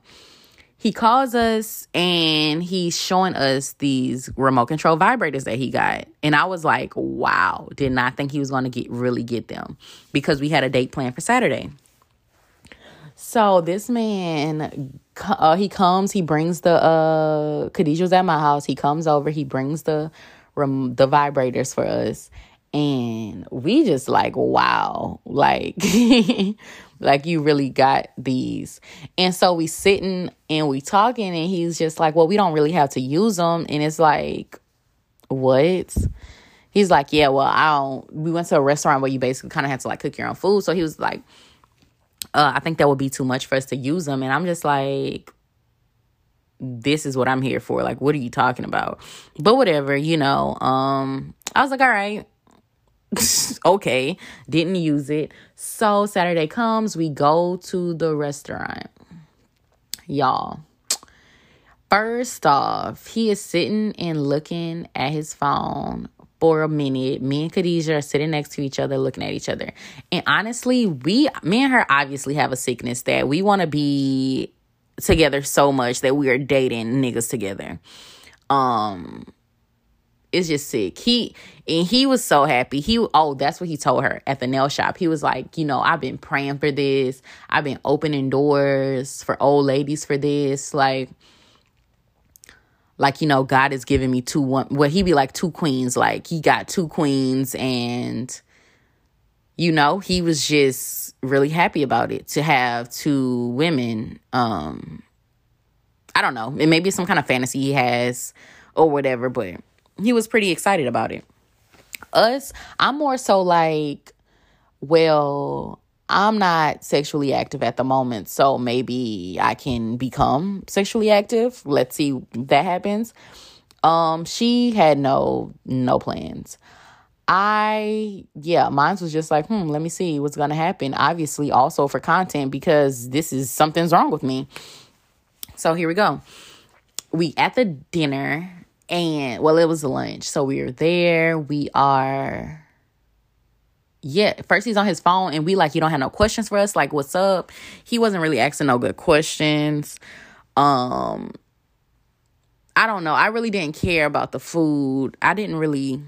He calls us and he's showing us these remote control vibrators that he got. And i was like wow did not think he was going to get really get them because we had a date planned for saturday. So this man uh, he comes he brings the uh khadijah's at my house. He comes over he brings the the vibrators for us and we just like wow like like you really got these. And so we sitting and we talking and he's just like well we don't really have to use them and it's like what? He's like yeah well i don't we went to a restaurant where you basically kind of had to like cook your own food. So he was like uh, i think that would be too much for us to use them and i'm just like this is what i'm here for. Like what are you talking about? But whatever you know um i was like all right okay, didn't use it. So Saturday comes, we go to the restaurant. Y'all, first off, he is sitting and looking at his phone for a minute. Me and Khadijah are sitting next to each other, looking at each other. And honestly, we, me and her obviously have a sickness that we want to be together so much that we are dating niggas together. Um, it's just sick. He and he was so happy. He oh, that's what he told her at the nail shop. He was like, you know, I've been praying for this. I've been opening doors for old ladies for this. Like, like you know, God is giving me two one. Well, he be like two queens. Like he got two queens, and you know, he was just really happy about it to have two women. Um, I don't know. It may be some kind of fantasy he has or whatever, but he was pretty excited about it. Us, I'm more so like, well, I'm not sexually active at the moment, so maybe I can become sexually active. Let's see that happens. Um, she had no no plans. I yeah, mine was just like, hmm, let me see what's gonna happen. Obviously, also for content because this is something's wrong with me. So here we go. We at the dinner and well, it was lunch. So we were there. We are yeah, first he's on his phone and we like, you don't have no questions for us. Like, what's up? He wasn't really asking no good questions. Um, I don't know. I really didn't care about the food. I didn't really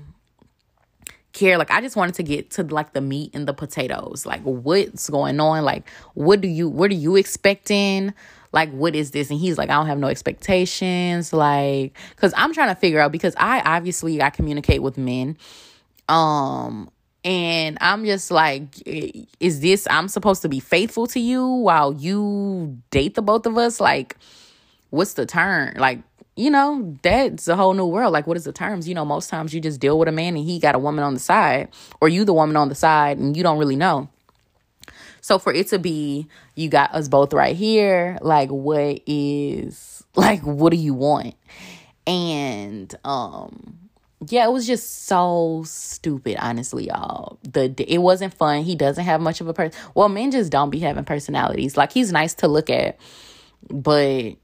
care. Like, I just wanted to get to like the meat and the potatoes. Like, what's going on? Like, what do you, what are you expecting? Like what is this? And he's like i don't have no expectations like because i'm trying to figure out because i obviously i communicate with men um and i'm just like is this i'm supposed to be faithful to you while you date the both of us? Like what's the term? Like you know that's a whole new world. Like what is the terms? You know most times you just deal with a man and he got a woman on the side or you the woman on the side and you don't really know so for it to be, you got us both right here, like what is like what do you want? And um yeah, it was just so stupid, honestly, y'all. The it wasn't fun. He doesn't have much of a person. Well, men just don't be having personalities. Like he's nice to look at, but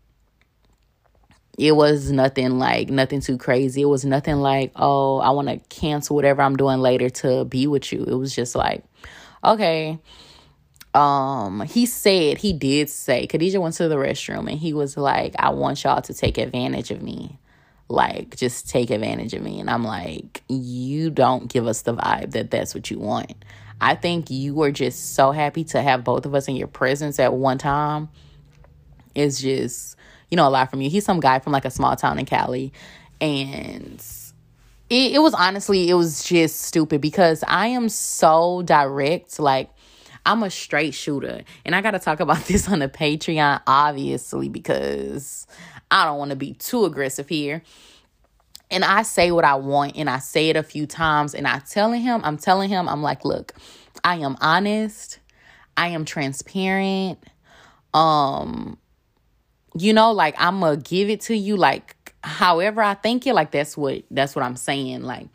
it was nothing like nothing too crazy. It was nothing like, oh, I want to cancel whatever I'm doing later to be with you. It was just like, okay. Um, he said he did say Khadijah went to the restroom and he was like, I want y'all to take advantage of me. Like just take advantage of me. And i'm like you don't give us the vibe that that's what you want. I think you were just so happy to have both of us in your presence at one time. It's just you know a lot from you. He's some guy from like a small town in cali. And it, it was honestly it was just stupid because i am so direct like I'm a straight shooter. And I got to talk about this on the Patreon, obviously, because I don't want to be too aggressive here. And I say what I want and I say it a few times and I telling him, I'm telling him, I'm like, look, I am honest. I am transparent. Um, you know, like I'm gonna give it to you like however I think it, like that's what that's what I'm saying. Like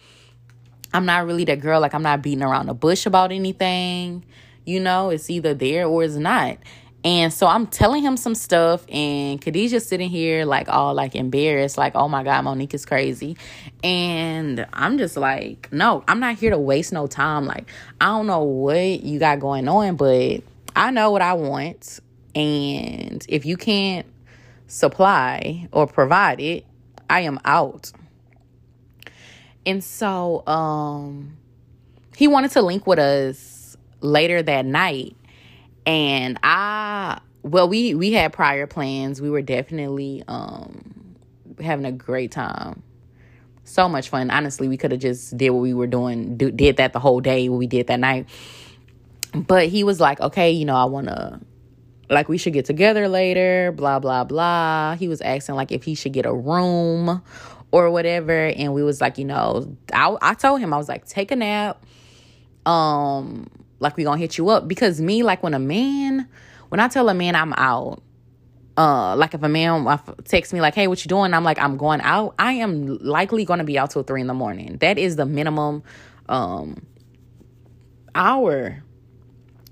I'm not really that girl, like I'm not beating around the bush about anything. You know, it's either there or it's not. And so I'm telling him some stuff, and Khadijah's sitting here like all like embarrassed, like, oh my God, Monique is crazy. And I'm just like, no, I'm not here to waste no time. Like, I don't know what you got going on, but I know what I want. And if you can't supply or provide it, I am out. And so um he wanted to link with us later that night and I well we we had prior plans. We were definitely um having a great time. So much fun. Honestly, we could have just did what we were doing, do, did that the whole day what we did that night. But he was like, "Okay, you know, I want to like we should get together later, blah blah blah." He was asking like if he should get a room or whatever, and we was like, you know, I I told him I was like, "Take a nap." Um like we gonna hit you up. Because me like when a man when i tell a man i'm out uh like if a man texts me like hey what you doing? I'm like i'm going out. I am likely gonna be out till three in the morning. That is the minimum um hour.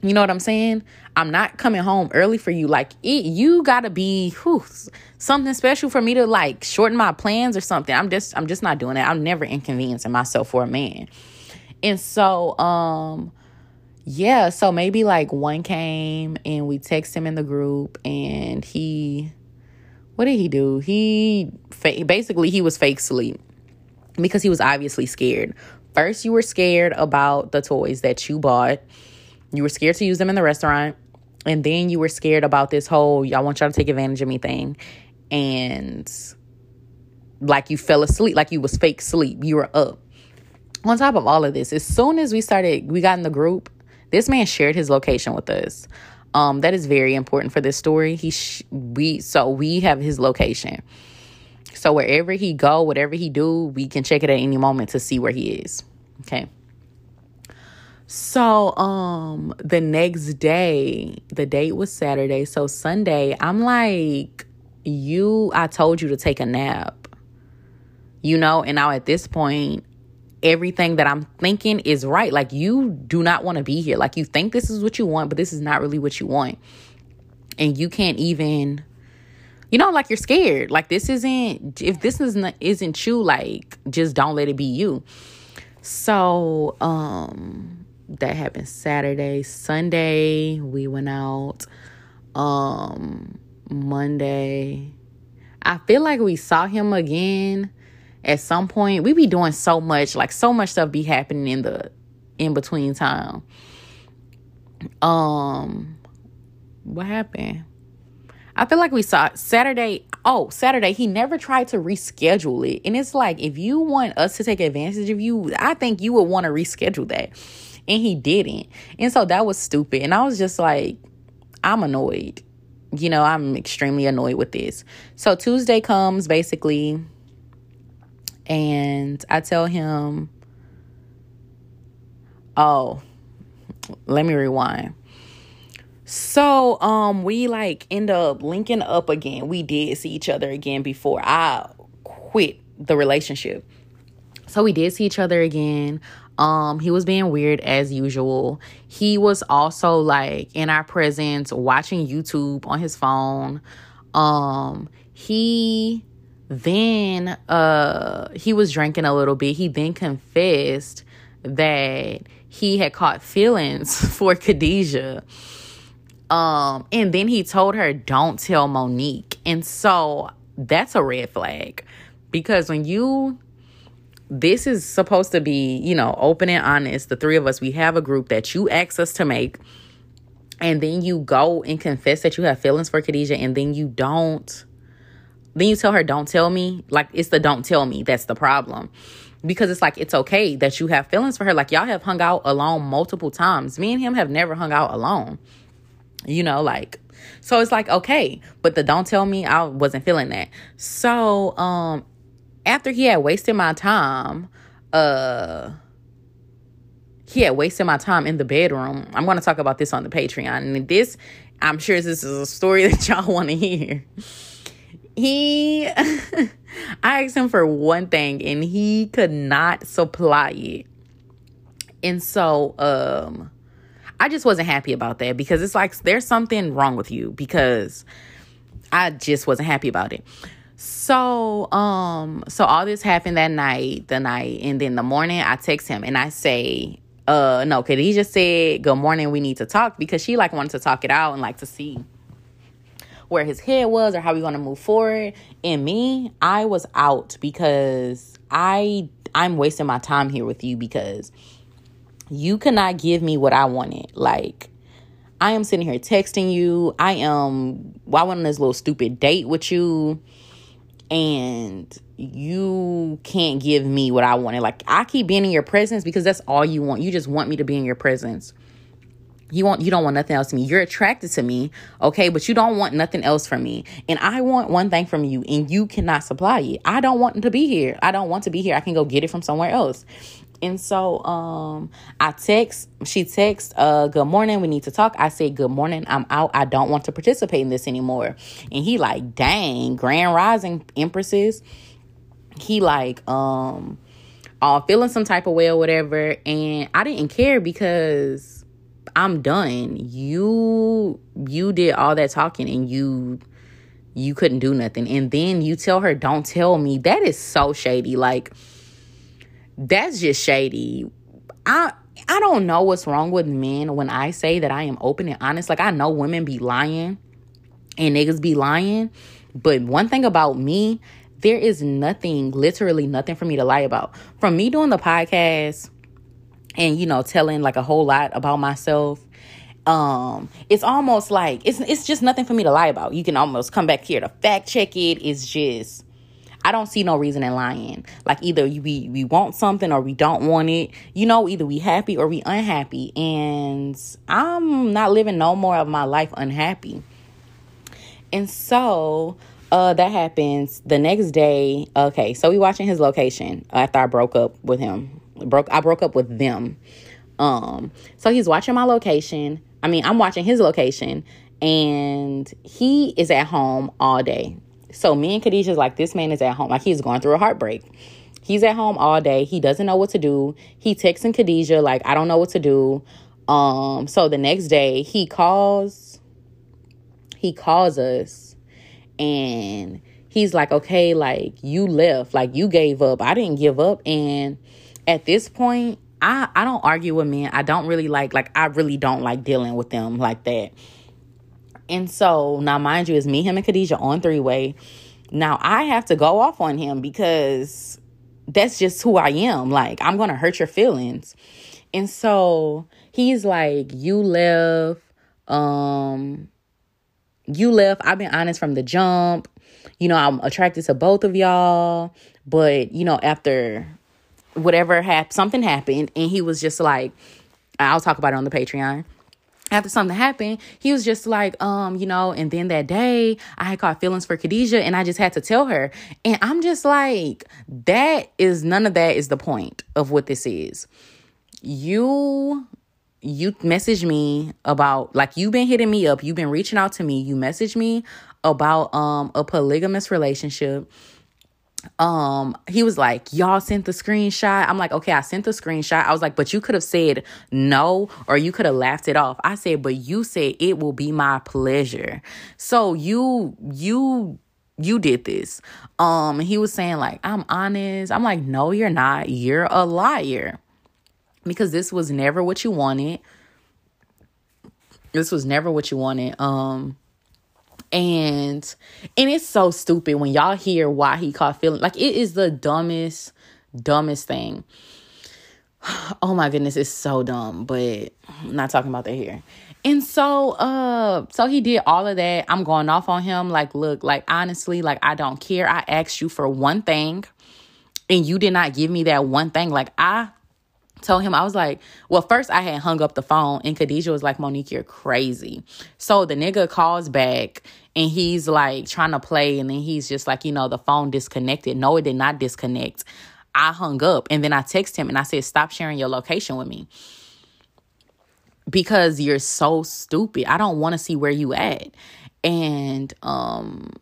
You know what i'm saying? I'm not coming home early for you. Like it you gotta be whew, something special for me to like shorten my plans or something. I'm just i'm just not doing that. I'm never inconveniencing myself for a man. And so um yeah, so maybe like one came and we text him in the group and he what did he do? He basically he was fake sleep because he was obviously scared. First, you were scared about the toys that you bought. You were scared to use them in the restaurant. And then you were scared about this whole I want y'all to take advantage of me thing. And like you fell asleep, like you was fake sleep. You were up. On top of all of this, as soon as we started, we got in the group this man shared his location with us. Um, that is very important for this story. He sh- we so we have his location. So wherever he go, whatever he do, we can check it at any moment to see where he is. Okay. So um the next day, the date was Saturday. So Sunday, I'm like, you I told you to take a nap. You know, and now at this point, everything that I'm thinking is right. Like you do not want to be here. Like you think this is what you want, but this is not really what you want. And you can't even you know like you're scared. Like this isn't if this isn't isn't you like just don't let it be you. So um that happened Saturday, Sunday we went out um Monday. I feel like we saw him again at some point we be doing so much like so much stuff be happening in the in between time. Um what happened? I feel like we saw saturday oh saturday he never tried to reschedule it. And it's like if you want us to take advantage of you i think you would want to reschedule that. And he didn't. And so that was stupid. And i was just like i'm annoyed. You know i'm extremely annoyed with this. So tuesday comes basically and I tell him, "Oh, let me rewind." So, um, we like end up linking up again. We did see each other again before I quit the relationship. so we did see each other again. Um, he was being weird as usual. He was also like in our presence watching YouTube on his phone. Um, he then uh he was drinking a little bit. He then confessed that he had caught feelings for Khadijah. Um, and then he told her, Don't tell Monique. And so that's a red flag. Because when you this is supposed to be, you know, open and honest. The three of us, we have a group that you ask us to make. And then you go and confess that you have feelings for Khadijah, and then you don't. Then you tell her, don't tell me. Like, it's the don't tell me that's the problem. Because it's like, it's okay that you have feelings for her. Like, y'all have hung out alone multiple times. Me and him have never hung out alone. You know, like, so it's like, okay. But the don't tell me, I wasn't feeling that. So, um, after he had wasted my time, uh he had wasted my time in the bedroom. I'm going to talk about this on the Patreon. And this, I'm sure this is a story that y'all want to hear. He, I asked him for one thing and he could not supply it. And so, um, I just wasn't happy about that because it's like there's something wrong with you because I just wasn't happy about it. So, um, so all this happened that night, the night, and then the morning I text him and I say, uh, no, Khadijah said, good morning, we need to talk because she like wanted to talk it out and like to see where his head was or how we going to move forward. And me, I was out because I I'm wasting my time here with you because you cannot give me what I wanted. Like I am sitting here texting you. I am well, I went on this little stupid date with you and you can't give me what I wanted. Like I keep being in your presence because that's all you want. You just want me to be in your presence. You want you don't want nothing else to me. You're attracted to me, okay, but you don't want nothing else from me. And I want one thing from you and you cannot supply it. I don't want to be here. I don't want to be here. I can go get it from somewhere else. And so um I text, she texts, uh, good morning, we need to talk. I say, Good morning, I'm out. I don't want to participate in this anymore. And he like, dang, grand rising empresses. He like, um, all feeling some type of way or whatever. And I didn't care because I'm done. You you did all that talking and you you couldn't do nothing. And then you tell her, Don't tell me. That is so shady. Like that's just shady. I I don't know what's wrong with men when I say that I am open and honest. Like I know women be lying and niggas be lying, but one thing about me, there is nothing, literally nothing for me to lie about. From me doing the podcast and you know telling like a whole lot about myself, um it's almost like it's it's just nothing for me to lie about. You can almost come back here to fact check it. It's just I don't see no reason in lying. Like either we we want something or we don't want it. You know, either we happy or we unhappy. And I'm not living no more of my life unhappy. And so uh that happens the next day. Okay, so we watching his location after I broke up with him. Broke I broke up with them. Um so he's watching my location. I mean, I'm watching his location and he is at home all day. So me and Khadijah's like, this man is at home. Like he's going through a heartbreak. He's at home all day. He doesn't know what to do. He texts texting Khadijah like, I don't know what to do. Um, so the next day he calls, he calls us and he's like, okay, like you left, like you gave up. I didn't give up. And at this point, I, I don't argue with men. I don't really like, like, I really don't like dealing with them like that. And so now, mind you, it's me, him, and Khadijah on three way. Now I have to go off on him because that's just who I am. Like, I'm going to hurt your feelings. And so he's like, You left. Um, you left. I've been honest from the jump. You know, I'm attracted to both of y'all. But, you know, after whatever happened, something happened, and he was just like, I'll talk about it on the Patreon after something happened, he was just like, um, you know, and then that day I had caught feelings for Khadijah and I just had to tell her. And I'm just like, that is none of that is the point of what this is. You you message me about like you've been hitting me up, you've been reaching out to me, you message me about um a polygamous relationship um he was like y'all sent the screenshot. I'm like okay i sent the screenshot. I was like but you could have said no or you could have laughed it off. I said but you said it will be my pleasure. So you you you did this. Um he was saying like i'm honest. I'm like no you're not. You're a liar. Because this was never what you wanted. This was never what you wanted. Um and and it's so stupid when y'all hear why he caught feeling like it is the dumbest dumbest thing. Oh my goodness it's so dumb but I'm not talking about that here. And so uh so he did all of that. I'm going off on him. Like look like honestly like i don't care. I asked you for one thing and you did not give me that one thing. Like i told him I was like, well, first I had hung up the phone and Khadijah was like, Monique, you're crazy. So the nigga calls back and he's like trying to play and then he's just like, you know, the phone disconnected. No, it did not disconnect. I hung up and then I text him and I said, stop sharing your location with me. Because you're so stupid. I don't want to see where you at. And um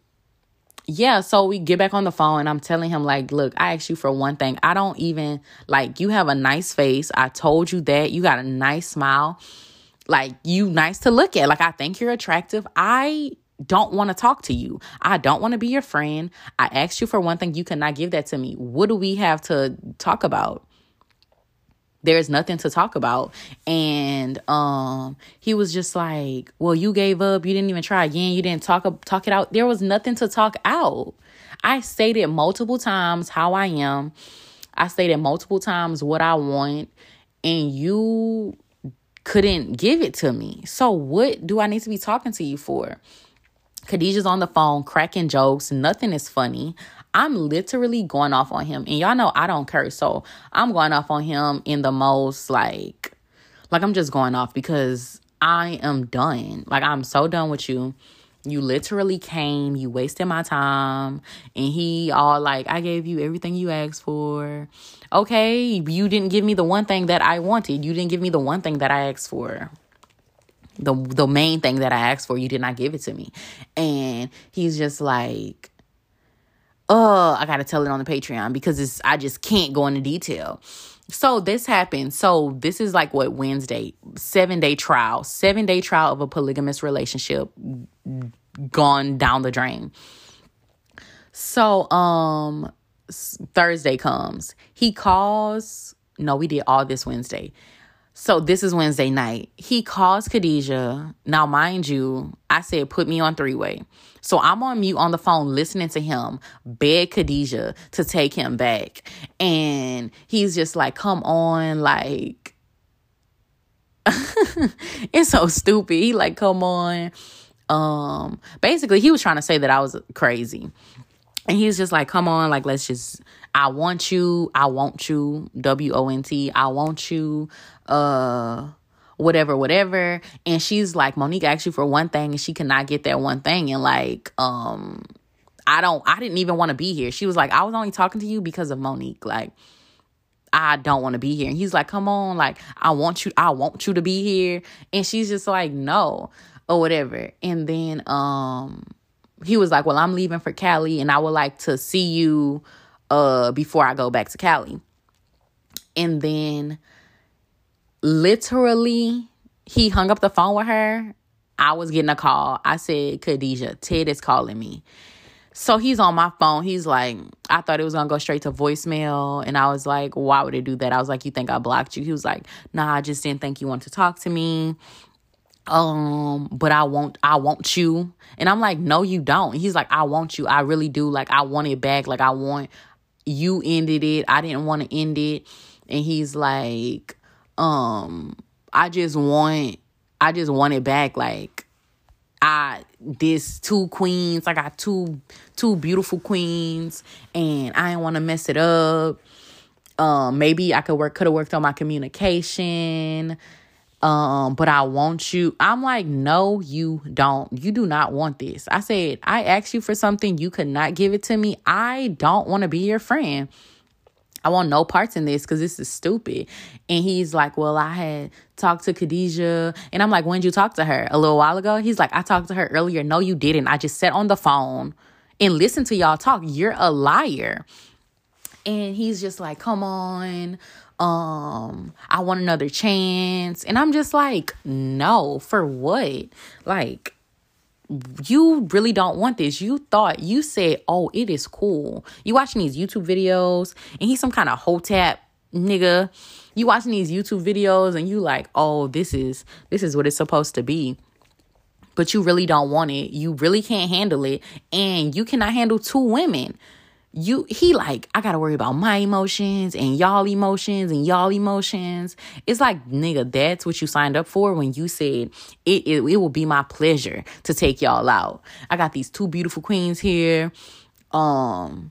yeah, so we get back on the phone and I'm telling him like, look, I asked you for one thing. I don't even like you have a nice face. I told you that. You got a nice smile. Like you nice to look at. Like I think you're attractive. I don't want to talk to you. I don't want to be your friend. I asked you for one thing. You cannot give that to me. What do we have to talk about? There's nothing to talk about. And um he was just like well you gave up. You didn't even try again. You didn't talk talk it out. There was nothing to talk out. I stated multiple times how i am. I stated multiple times what i want and you couldn't give it to me. So what do i need to be talking to you for? Khadijah's on the phone cracking jokes. Nothing is funny. I'm literally going off on him. And y'all know I don't curse. So I'm going off on him in the most like like I'm just going off because I am done. Like I'm so done with you. You literally came, you wasted my time, and he all like, I gave you everything you asked for. Okay, you didn't give me the one thing that I wanted. You didn't give me the one thing that I asked for the the main thing that I asked for, you did not give it to me. And he's just like, oh, I gotta tell it on the Patreon because it's I just can't go into detail. So this happened. So this is like what Wednesday, seven day trial, seven day trial of a polygamous relationship gone down the drain. So um Thursday comes. He calls. No, we did all this Wednesday. So this is Wednesday night. He calls Khadijah. Now, mind you, I said put me on three way. So I'm on mute on the phone listening to him beg Khadijah to take him back. And he's just like, come on, like it's so stupid. He like, come on. Um, basically he was trying to say that I was crazy. And he's just like, come on, like let's just I want you, I want you, W O N T, I want you uh whatever whatever. And she's like monique asked you for one thing and she cannot get that one thing. And like um i don't i didn't even want to be here. She was like i was only talking to you because of monique. Like i don't want to be here. And he's like come on. Like i want you i want you to be here. And she's just like no or whatever. And then um he was like well i'm leaving for cali and i would like to see you uh before i go back to cali. And then literally, he hung up the phone with her. I was getting a call. I said, Khadijah, Ted is calling me. So he's on my phone. He's like, I thought it was gonna go straight to voicemail. And I was like, why would it do that? I was like, you think I blocked you? He was like, nah, I just didn't think you wanted to talk to me. Um, but I want I want you. And I'm like, no, you don't. He's like, I want you. I really do. Like, I want it back. Like, I want you ended it. I didn't want to end it. And he's like, um I just want I just want it back like I this two queens, I got two two beautiful queens and I didn't want to mess it up. Um maybe I could work could have worked on my communication. Um but I want you. I'm like no you don't. You do not want this. I said I asked you for something you could not give it to me. I don't want to be your friend. I want no parts in this because this is stupid. And he's like, Well, I had talked to Khadijah. And I'm like, When you talk to her? A little while ago? He's like, I talked to her earlier. No, you didn't. I just sat on the phone and listened to y'all talk. You're a liar. And he's just like, come on. Um, I want another chance. And I'm just like, no, for what? Like, you really don't want this. You thought you said, "Oh, it is cool." You watching these YouTube videos, and he's some kind of hotep nigga. You watching these YouTube videos, and you like, "Oh, this is this is what it's supposed to be." But you really don't want it. You really can't handle it, and you cannot handle two women you he like i gotta worry about my emotions and y'all emotions and y'all emotions. It's like nigga that's what you signed up for when you said it, it it will be my pleasure to take y'all out. I got these two beautiful queens here um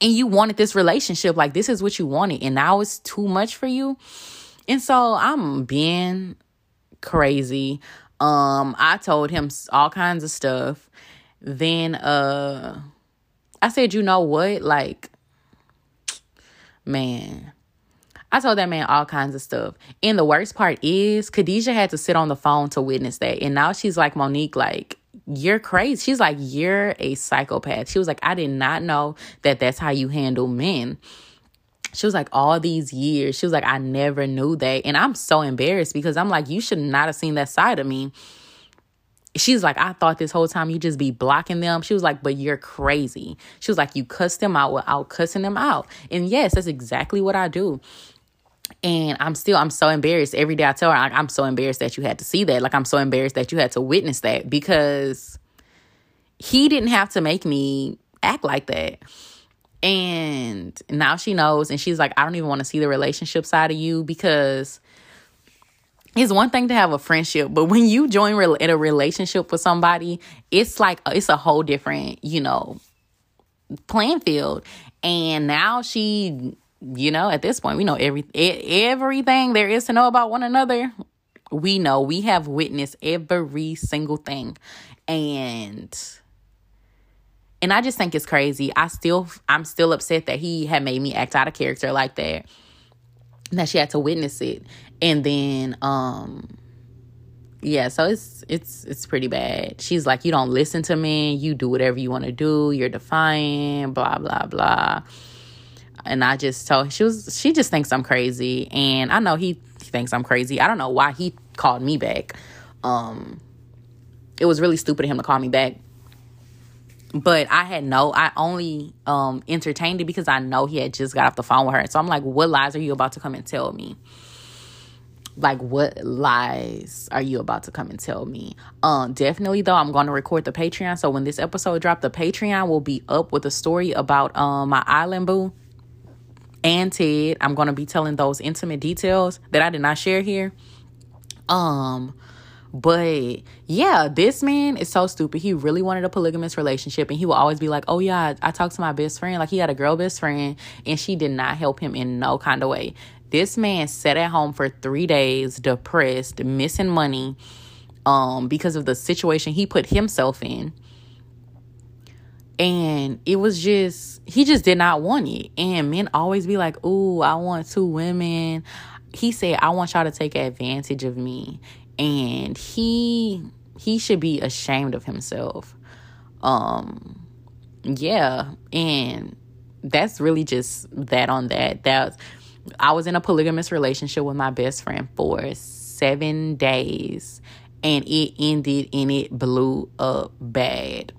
and you wanted this relationship like this is what you wanted and now it's too much for you. And so i'm being crazy. Um i told him all kinds of stuff. Then uh I said, you know what? Like, man. I told that man all kinds of stuff. And the worst part is Khadijah had to sit on the phone to witness that. And now she's like, Monique, like, you're crazy. She's like, you're a psychopath. She was like, I did not know that that's how you handle men. She was like, all these years. She was like, I never knew that. And I'm so embarrassed because I'm like, you should not have seen that side of me she's like, I thought this whole time you just be blocking them. She was like, but you're crazy. She was like, you cuss them out without cussing them out. And yes, that's exactly what I do. And I'm still, I'm so embarrassed. Every day I tell her, like, I'm so embarrassed that you had to see that. Like, I'm so embarrassed that you had to witness that because he didn't have to make me act like that. And now she knows. And she's like, I don't even want to see the relationship side of you because it's one thing to have a friendship, but when you join re- in a relationship with somebody, it's like it's a whole different, you know, playing field. And now she, you know, at this point, we know every everything there is to know about one another. We know we have witnessed every single thing, and and I just think it's crazy. I still, I'm still upset that he had made me act out of character like that that she had to witness it and then um yeah so it's it's it's pretty bad. She's like you don't listen to me. You do whatever you want to do. You're defiant blah blah blah. And i just told she was she just thinks i'm crazy. And i know he thinks i'm crazy. I don't know why he called me back. Um it was really stupid of him to call me back. But I had no, I only um entertained it because I know he had just got off the phone with her. So I'm like, what lies are you about to come and tell me? Like what lies are you about to come and tell me? Um, definitely though, I'm gonna record the Patreon. So when this episode dropped, the Patreon will be up with a story about um my island boo and Ted. I'm gonna be telling those intimate details that I did not share here. Um but yeah, this man is so stupid. He really wanted a polygamous relationship and he will always be like, Oh yeah, I, I talked to my best friend. Like he had a girl best friend and she did not help him in no kind of way. This man sat at home for three days, depressed, missing money, um, because of the situation he put himself in. And it was just he just did not want it. And men always be like, Ooh, I want two women. He said, I want y'all to take advantage of me and he he should be ashamed of himself um yeah and that's really just that on that that i was in a polygamous relationship with my best friend for seven days and it ended and it blew up bad.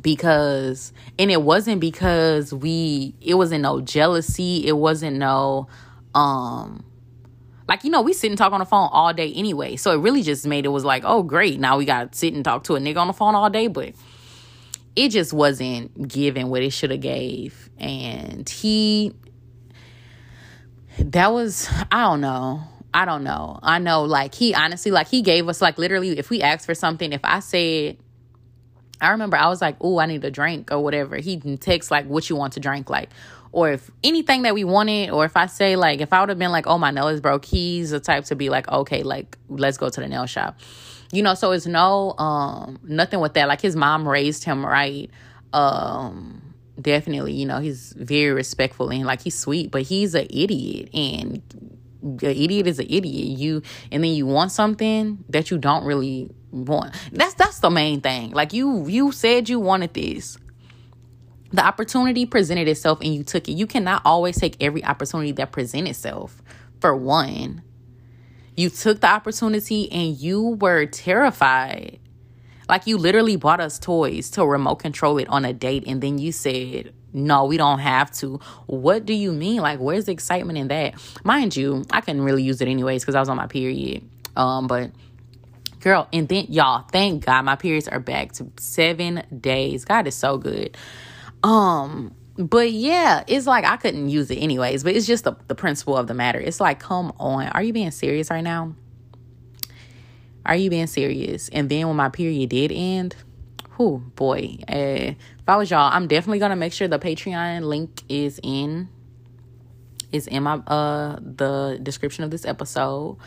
Because and it wasn't because we it wasn't no jealousy it wasn't no um like you know we sit and talk on the phone all day anyway. So it really just made it was like oh great now we gotta sit and talk to a nigga on the phone all day. But it just wasn't given what it should have gave. And he that was i don't know i don't know i know like he honestly like he gave us like literally if we asked for something if i said I remember I was like, "Oh, I need a drink or whatever." He text like, "What you want to drink?" Like, or if anything that we wanted, or if I say like, if I would have been like, oh, my nail is broke, he's the type to be like, okay, like let's go to the nail shop, you know. So it's no, um, nothing with that. Like his mom raised him right, um, definitely. You know, he's very respectful and like he's sweet, but he's an idiot and. An idiot is an idiot. You and then you want something that you don't really want. That's that's the main thing. Like you you said you wanted this. The opportunity presented itself and you took it. You cannot always take every opportunity that present itself. For one, you took the opportunity and you were terrified. Like you literally bought us toys to remote control it on a date and then you said, no, we don't have to. What do you mean? Like, where's the excitement in that? Mind you, I couldn't really use it anyways because I was on my period. Um, but girl, and then y'all, thank God my periods are back to seven days. God is so good. Um, but yeah, it's like I couldn't use it anyways, but it's just the, the principle of the matter. It's like, come on, are you being serious right now? Are you being serious? And then when my period did end, who boy, uh, if I was y'all, I'm definitely gonna make sure the Patreon link is in is in my uh the description of this episode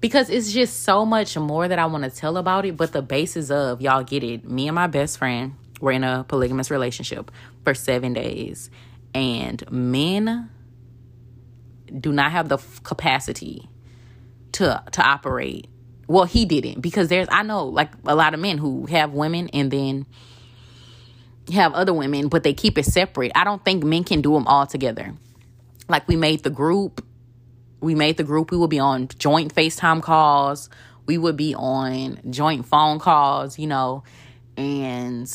because it's just so much more that I want to tell about it. But the basis of y'all get it. Me and my best friend were in a polygamous relationship for seven days, and men do not have the capacity to to operate. Well, he didn't because there's I know like a lot of men who have women and then have other women, but they keep it separate. I don't think men can do them all together. Like we made the group we made the group. We would be on joint FaceTime calls. We would be on joint phone calls, you know, and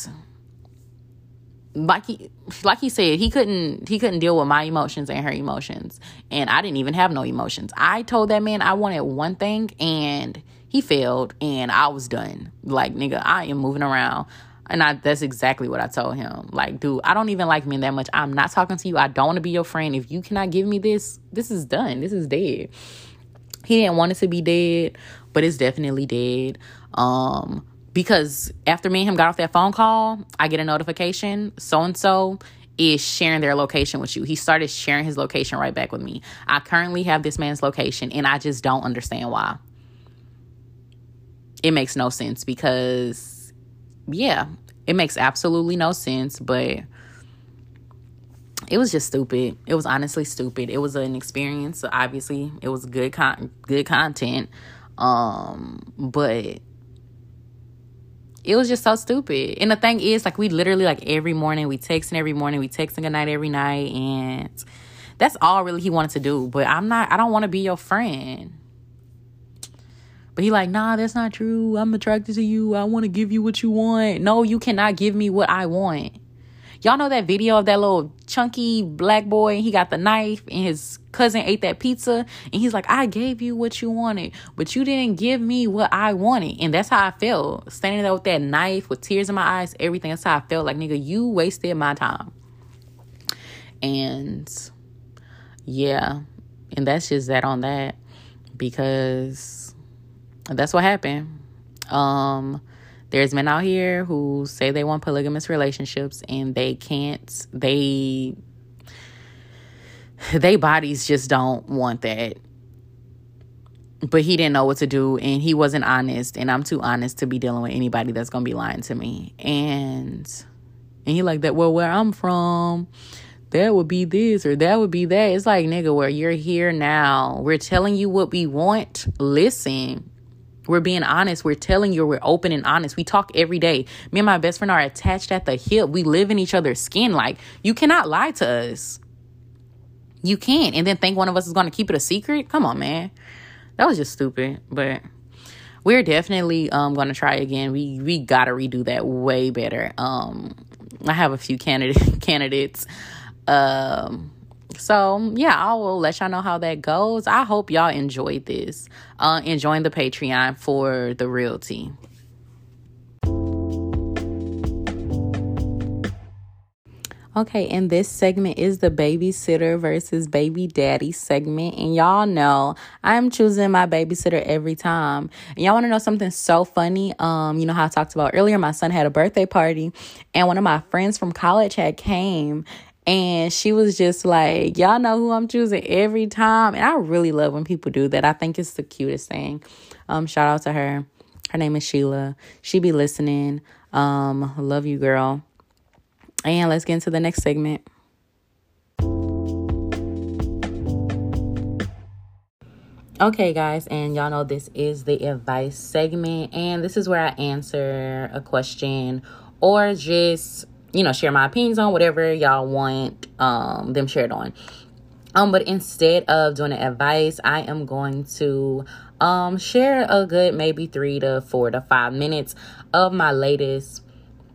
like he like he said, he couldn't he couldn't deal with my emotions and her emotions. And I didn't even have no emotions. I told that man I wanted one thing and he failed and I was done. Like nigga, I am moving around. And I, that's exactly what I told him. Like, dude, I don't even like men that much. I'm not talking to you. I don't want to be your friend. If you cannot give me this, this is done. This is dead. He didn't want it to be dead, but it's definitely dead. Um, because after me and him got off that phone call, I get a notification. So and so is sharing their location with you. He started sharing his location right back with me. I currently have this man's location, and I just don't understand why. It makes no sense because yeah, it makes absolutely no sense, but it was just stupid. It was honestly stupid. It was an experience. So Obviously, it was good con- good content. Um, but it was just so stupid. And the thing is, like, we literally like every morning we texting every morning, we texting good night every night, and that's all really he wanted to do. But I'm not. I don't want to be your friend. But he like, nah, that's not true. I'm attracted to you. I want to give you what you want. No, you cannot give me what I want. Y'all know that video of that little chunky black boy? He got the knife and his cousin ate that pizza. And he's like, I gave you what you wanted, but you didn't give me what I wanted. And that's how I felt. Standing there with that knife with tears in my eyes, everything. That's how I felt. Like, nigga, you wasted my time. And yeah. And that's just that on that. Because that's what happened. Um, there's men out here who say they want polygamous relationships and they can't. They they bodies just don't want that. But he didn't know what to do and he wasn't honest and I'm too honest to be dealing with anybody that's going to be lying to me. And and he like that, well where I'm from, that would be this or that would be that. It's like, nigga, where you're here now. We're telling you what we want. Listen. We're being honest. We're telling you we're open and honest. We talk every day. Me and my best friend are attached at the hip. We live in each other's skin. Like, you cannot lie to us. You can't. And then think one of us is going to keep it a secret? Come on, man. That was just stupid. But we're definitely um going to try again. We we got to redo that way better. Um I have a few candidate candidates um so yeah i will let y'all know how that goes i hope y'all enjoyed this uh join the patreon for the realty Okay, and this segment is the babysitter versus baby daddy segment. And y'all know I'm choosing my babysitter every time. And y'all want to know something so funny? Um, you know how I talked about earlier, my son had a birthday party, and one of my friends from college had came and she was just like, Y'all know who I'm choosing every time. And I really love when people do that. I think it's the cutest thing. Um, shout out to her. Her name is Sheila. She be listening. Um, love you, girl. And let's get into the next segment. Okay, guys, and y'all know this is the advice segment, and this is where I answer a question or just you know share my opinions on whatever y'all want um them shared on. Um, but instead of doing the advice, I am going to um share a good maybe three to four to five minutes of my latest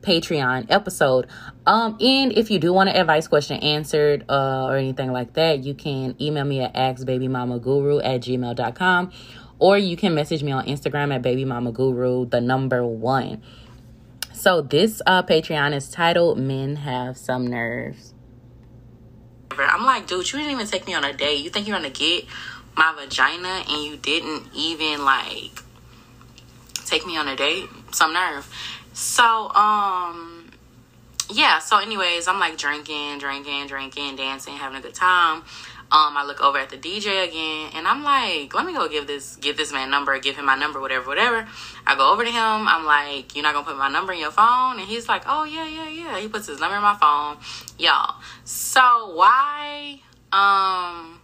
Patreon episode. Um, and if you do want an advice question answered uh, or anything like that, you can email me at askbabymamaguru at gmail.com or you can message me on Instagram at babymamaguru, the number one. So this uh, Patreon is titled Men Have Some Nerves. I'm like, dude, you didn't even take me on a date. You think you're gonna get my vagina and you didn't even like take me on a date? Some nerve. So, um, yeah. So, anyways, I'm like drinking, drinking, drinking, dancing, having a good time. Um, I look over at the DJ again, and I'm like, let me go give this give this man number, give him my number, whatever, whatever. I go over to him. I'm like, you're not gonna put my number in your phone, and he's like, oh yeah, yeah, yeah. He puts his number in my phone, y'all. So why, um,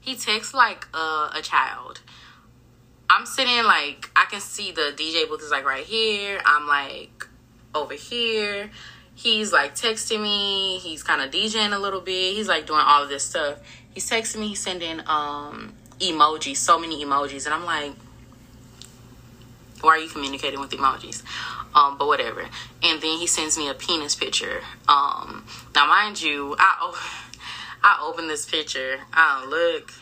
he texts like a, a child. I'm sitting like I can see the DJ booth is like right here. I'm like over here. He's like texting me. He's kind of DJing a little bit. He's like doing all of this stuff. He's texting me. He's sending um emojis, so many emojis, and I'm like, why are you communicating with emojis? Um, but whatever. And then he sends me a penis picture. Um, now mind you, I I open this picture. I look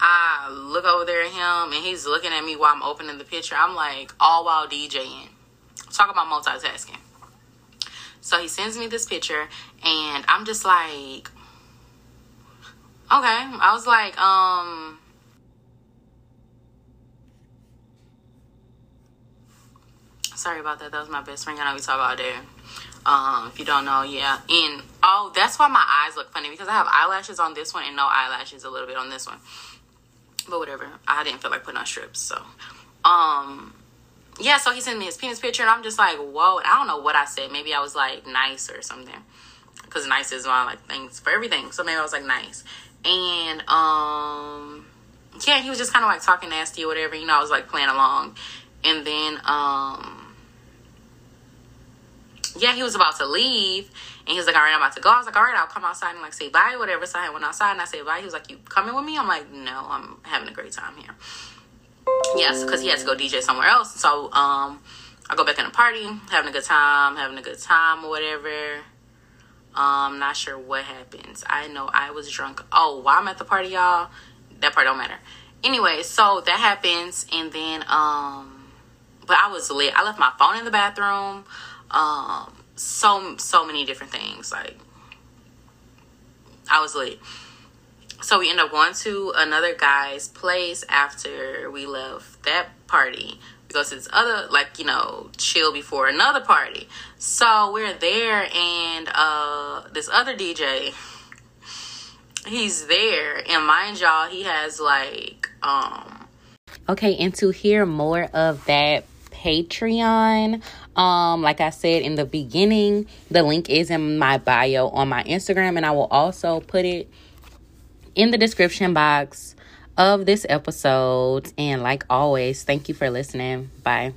I look over there at him and he's looking at me while I'm opening the picture. I'm like, all while DJing. Talk about multitasking. So he sends me this picture and I'm just like, okay. I was like, um, sorry about that. That was my best friend. I know we talk all day. Um, if you don't know, yeah. And oh, that's why my eyes look funny because I have eyelashes on this one and no eyelashes a little bit on this one but whatever. I didn't feel like putting on strips, so um yeah, so he sent me his penis picture and I'm just like, whoa, I don't know what I said. Maybe I was like nice or something. Cause nice is my like things for everything. So maybe I was like nice. And um yeah, he was just kinda like talking nasty or whatever, you know, I was like playing along. And then um yeah, he was about to leave and he was like, All right, I'm about to go. I was like, All right, I'll come outside and like say bye, whatever. So I went outside and I said bye. He was like, You coming with me? I'm like, No, I'm having a great time here. Yes, because he had to go DJ somewhere else. So um I go back in the party, having a good time, having a good time or whatever. Um, not sure what happens. I know I was drunk. Oh, while I'm at the party, y'all, that part don't matter. Anyway, so that happens, and then um, but I was lit. I left my phone in the bathroom um so so many different things like i was late so we end up going to another guy's place after we left that party. Because it's other like you know chill before another party. So we're there and uh this other dj he's there. And mind y'all he has like um okay and to hear more of that patreon um, like I said in the beginning, the link is in my bio on my Instagram, and I will also put it in the description box of this episode. And like always, thank you for listening. Bye.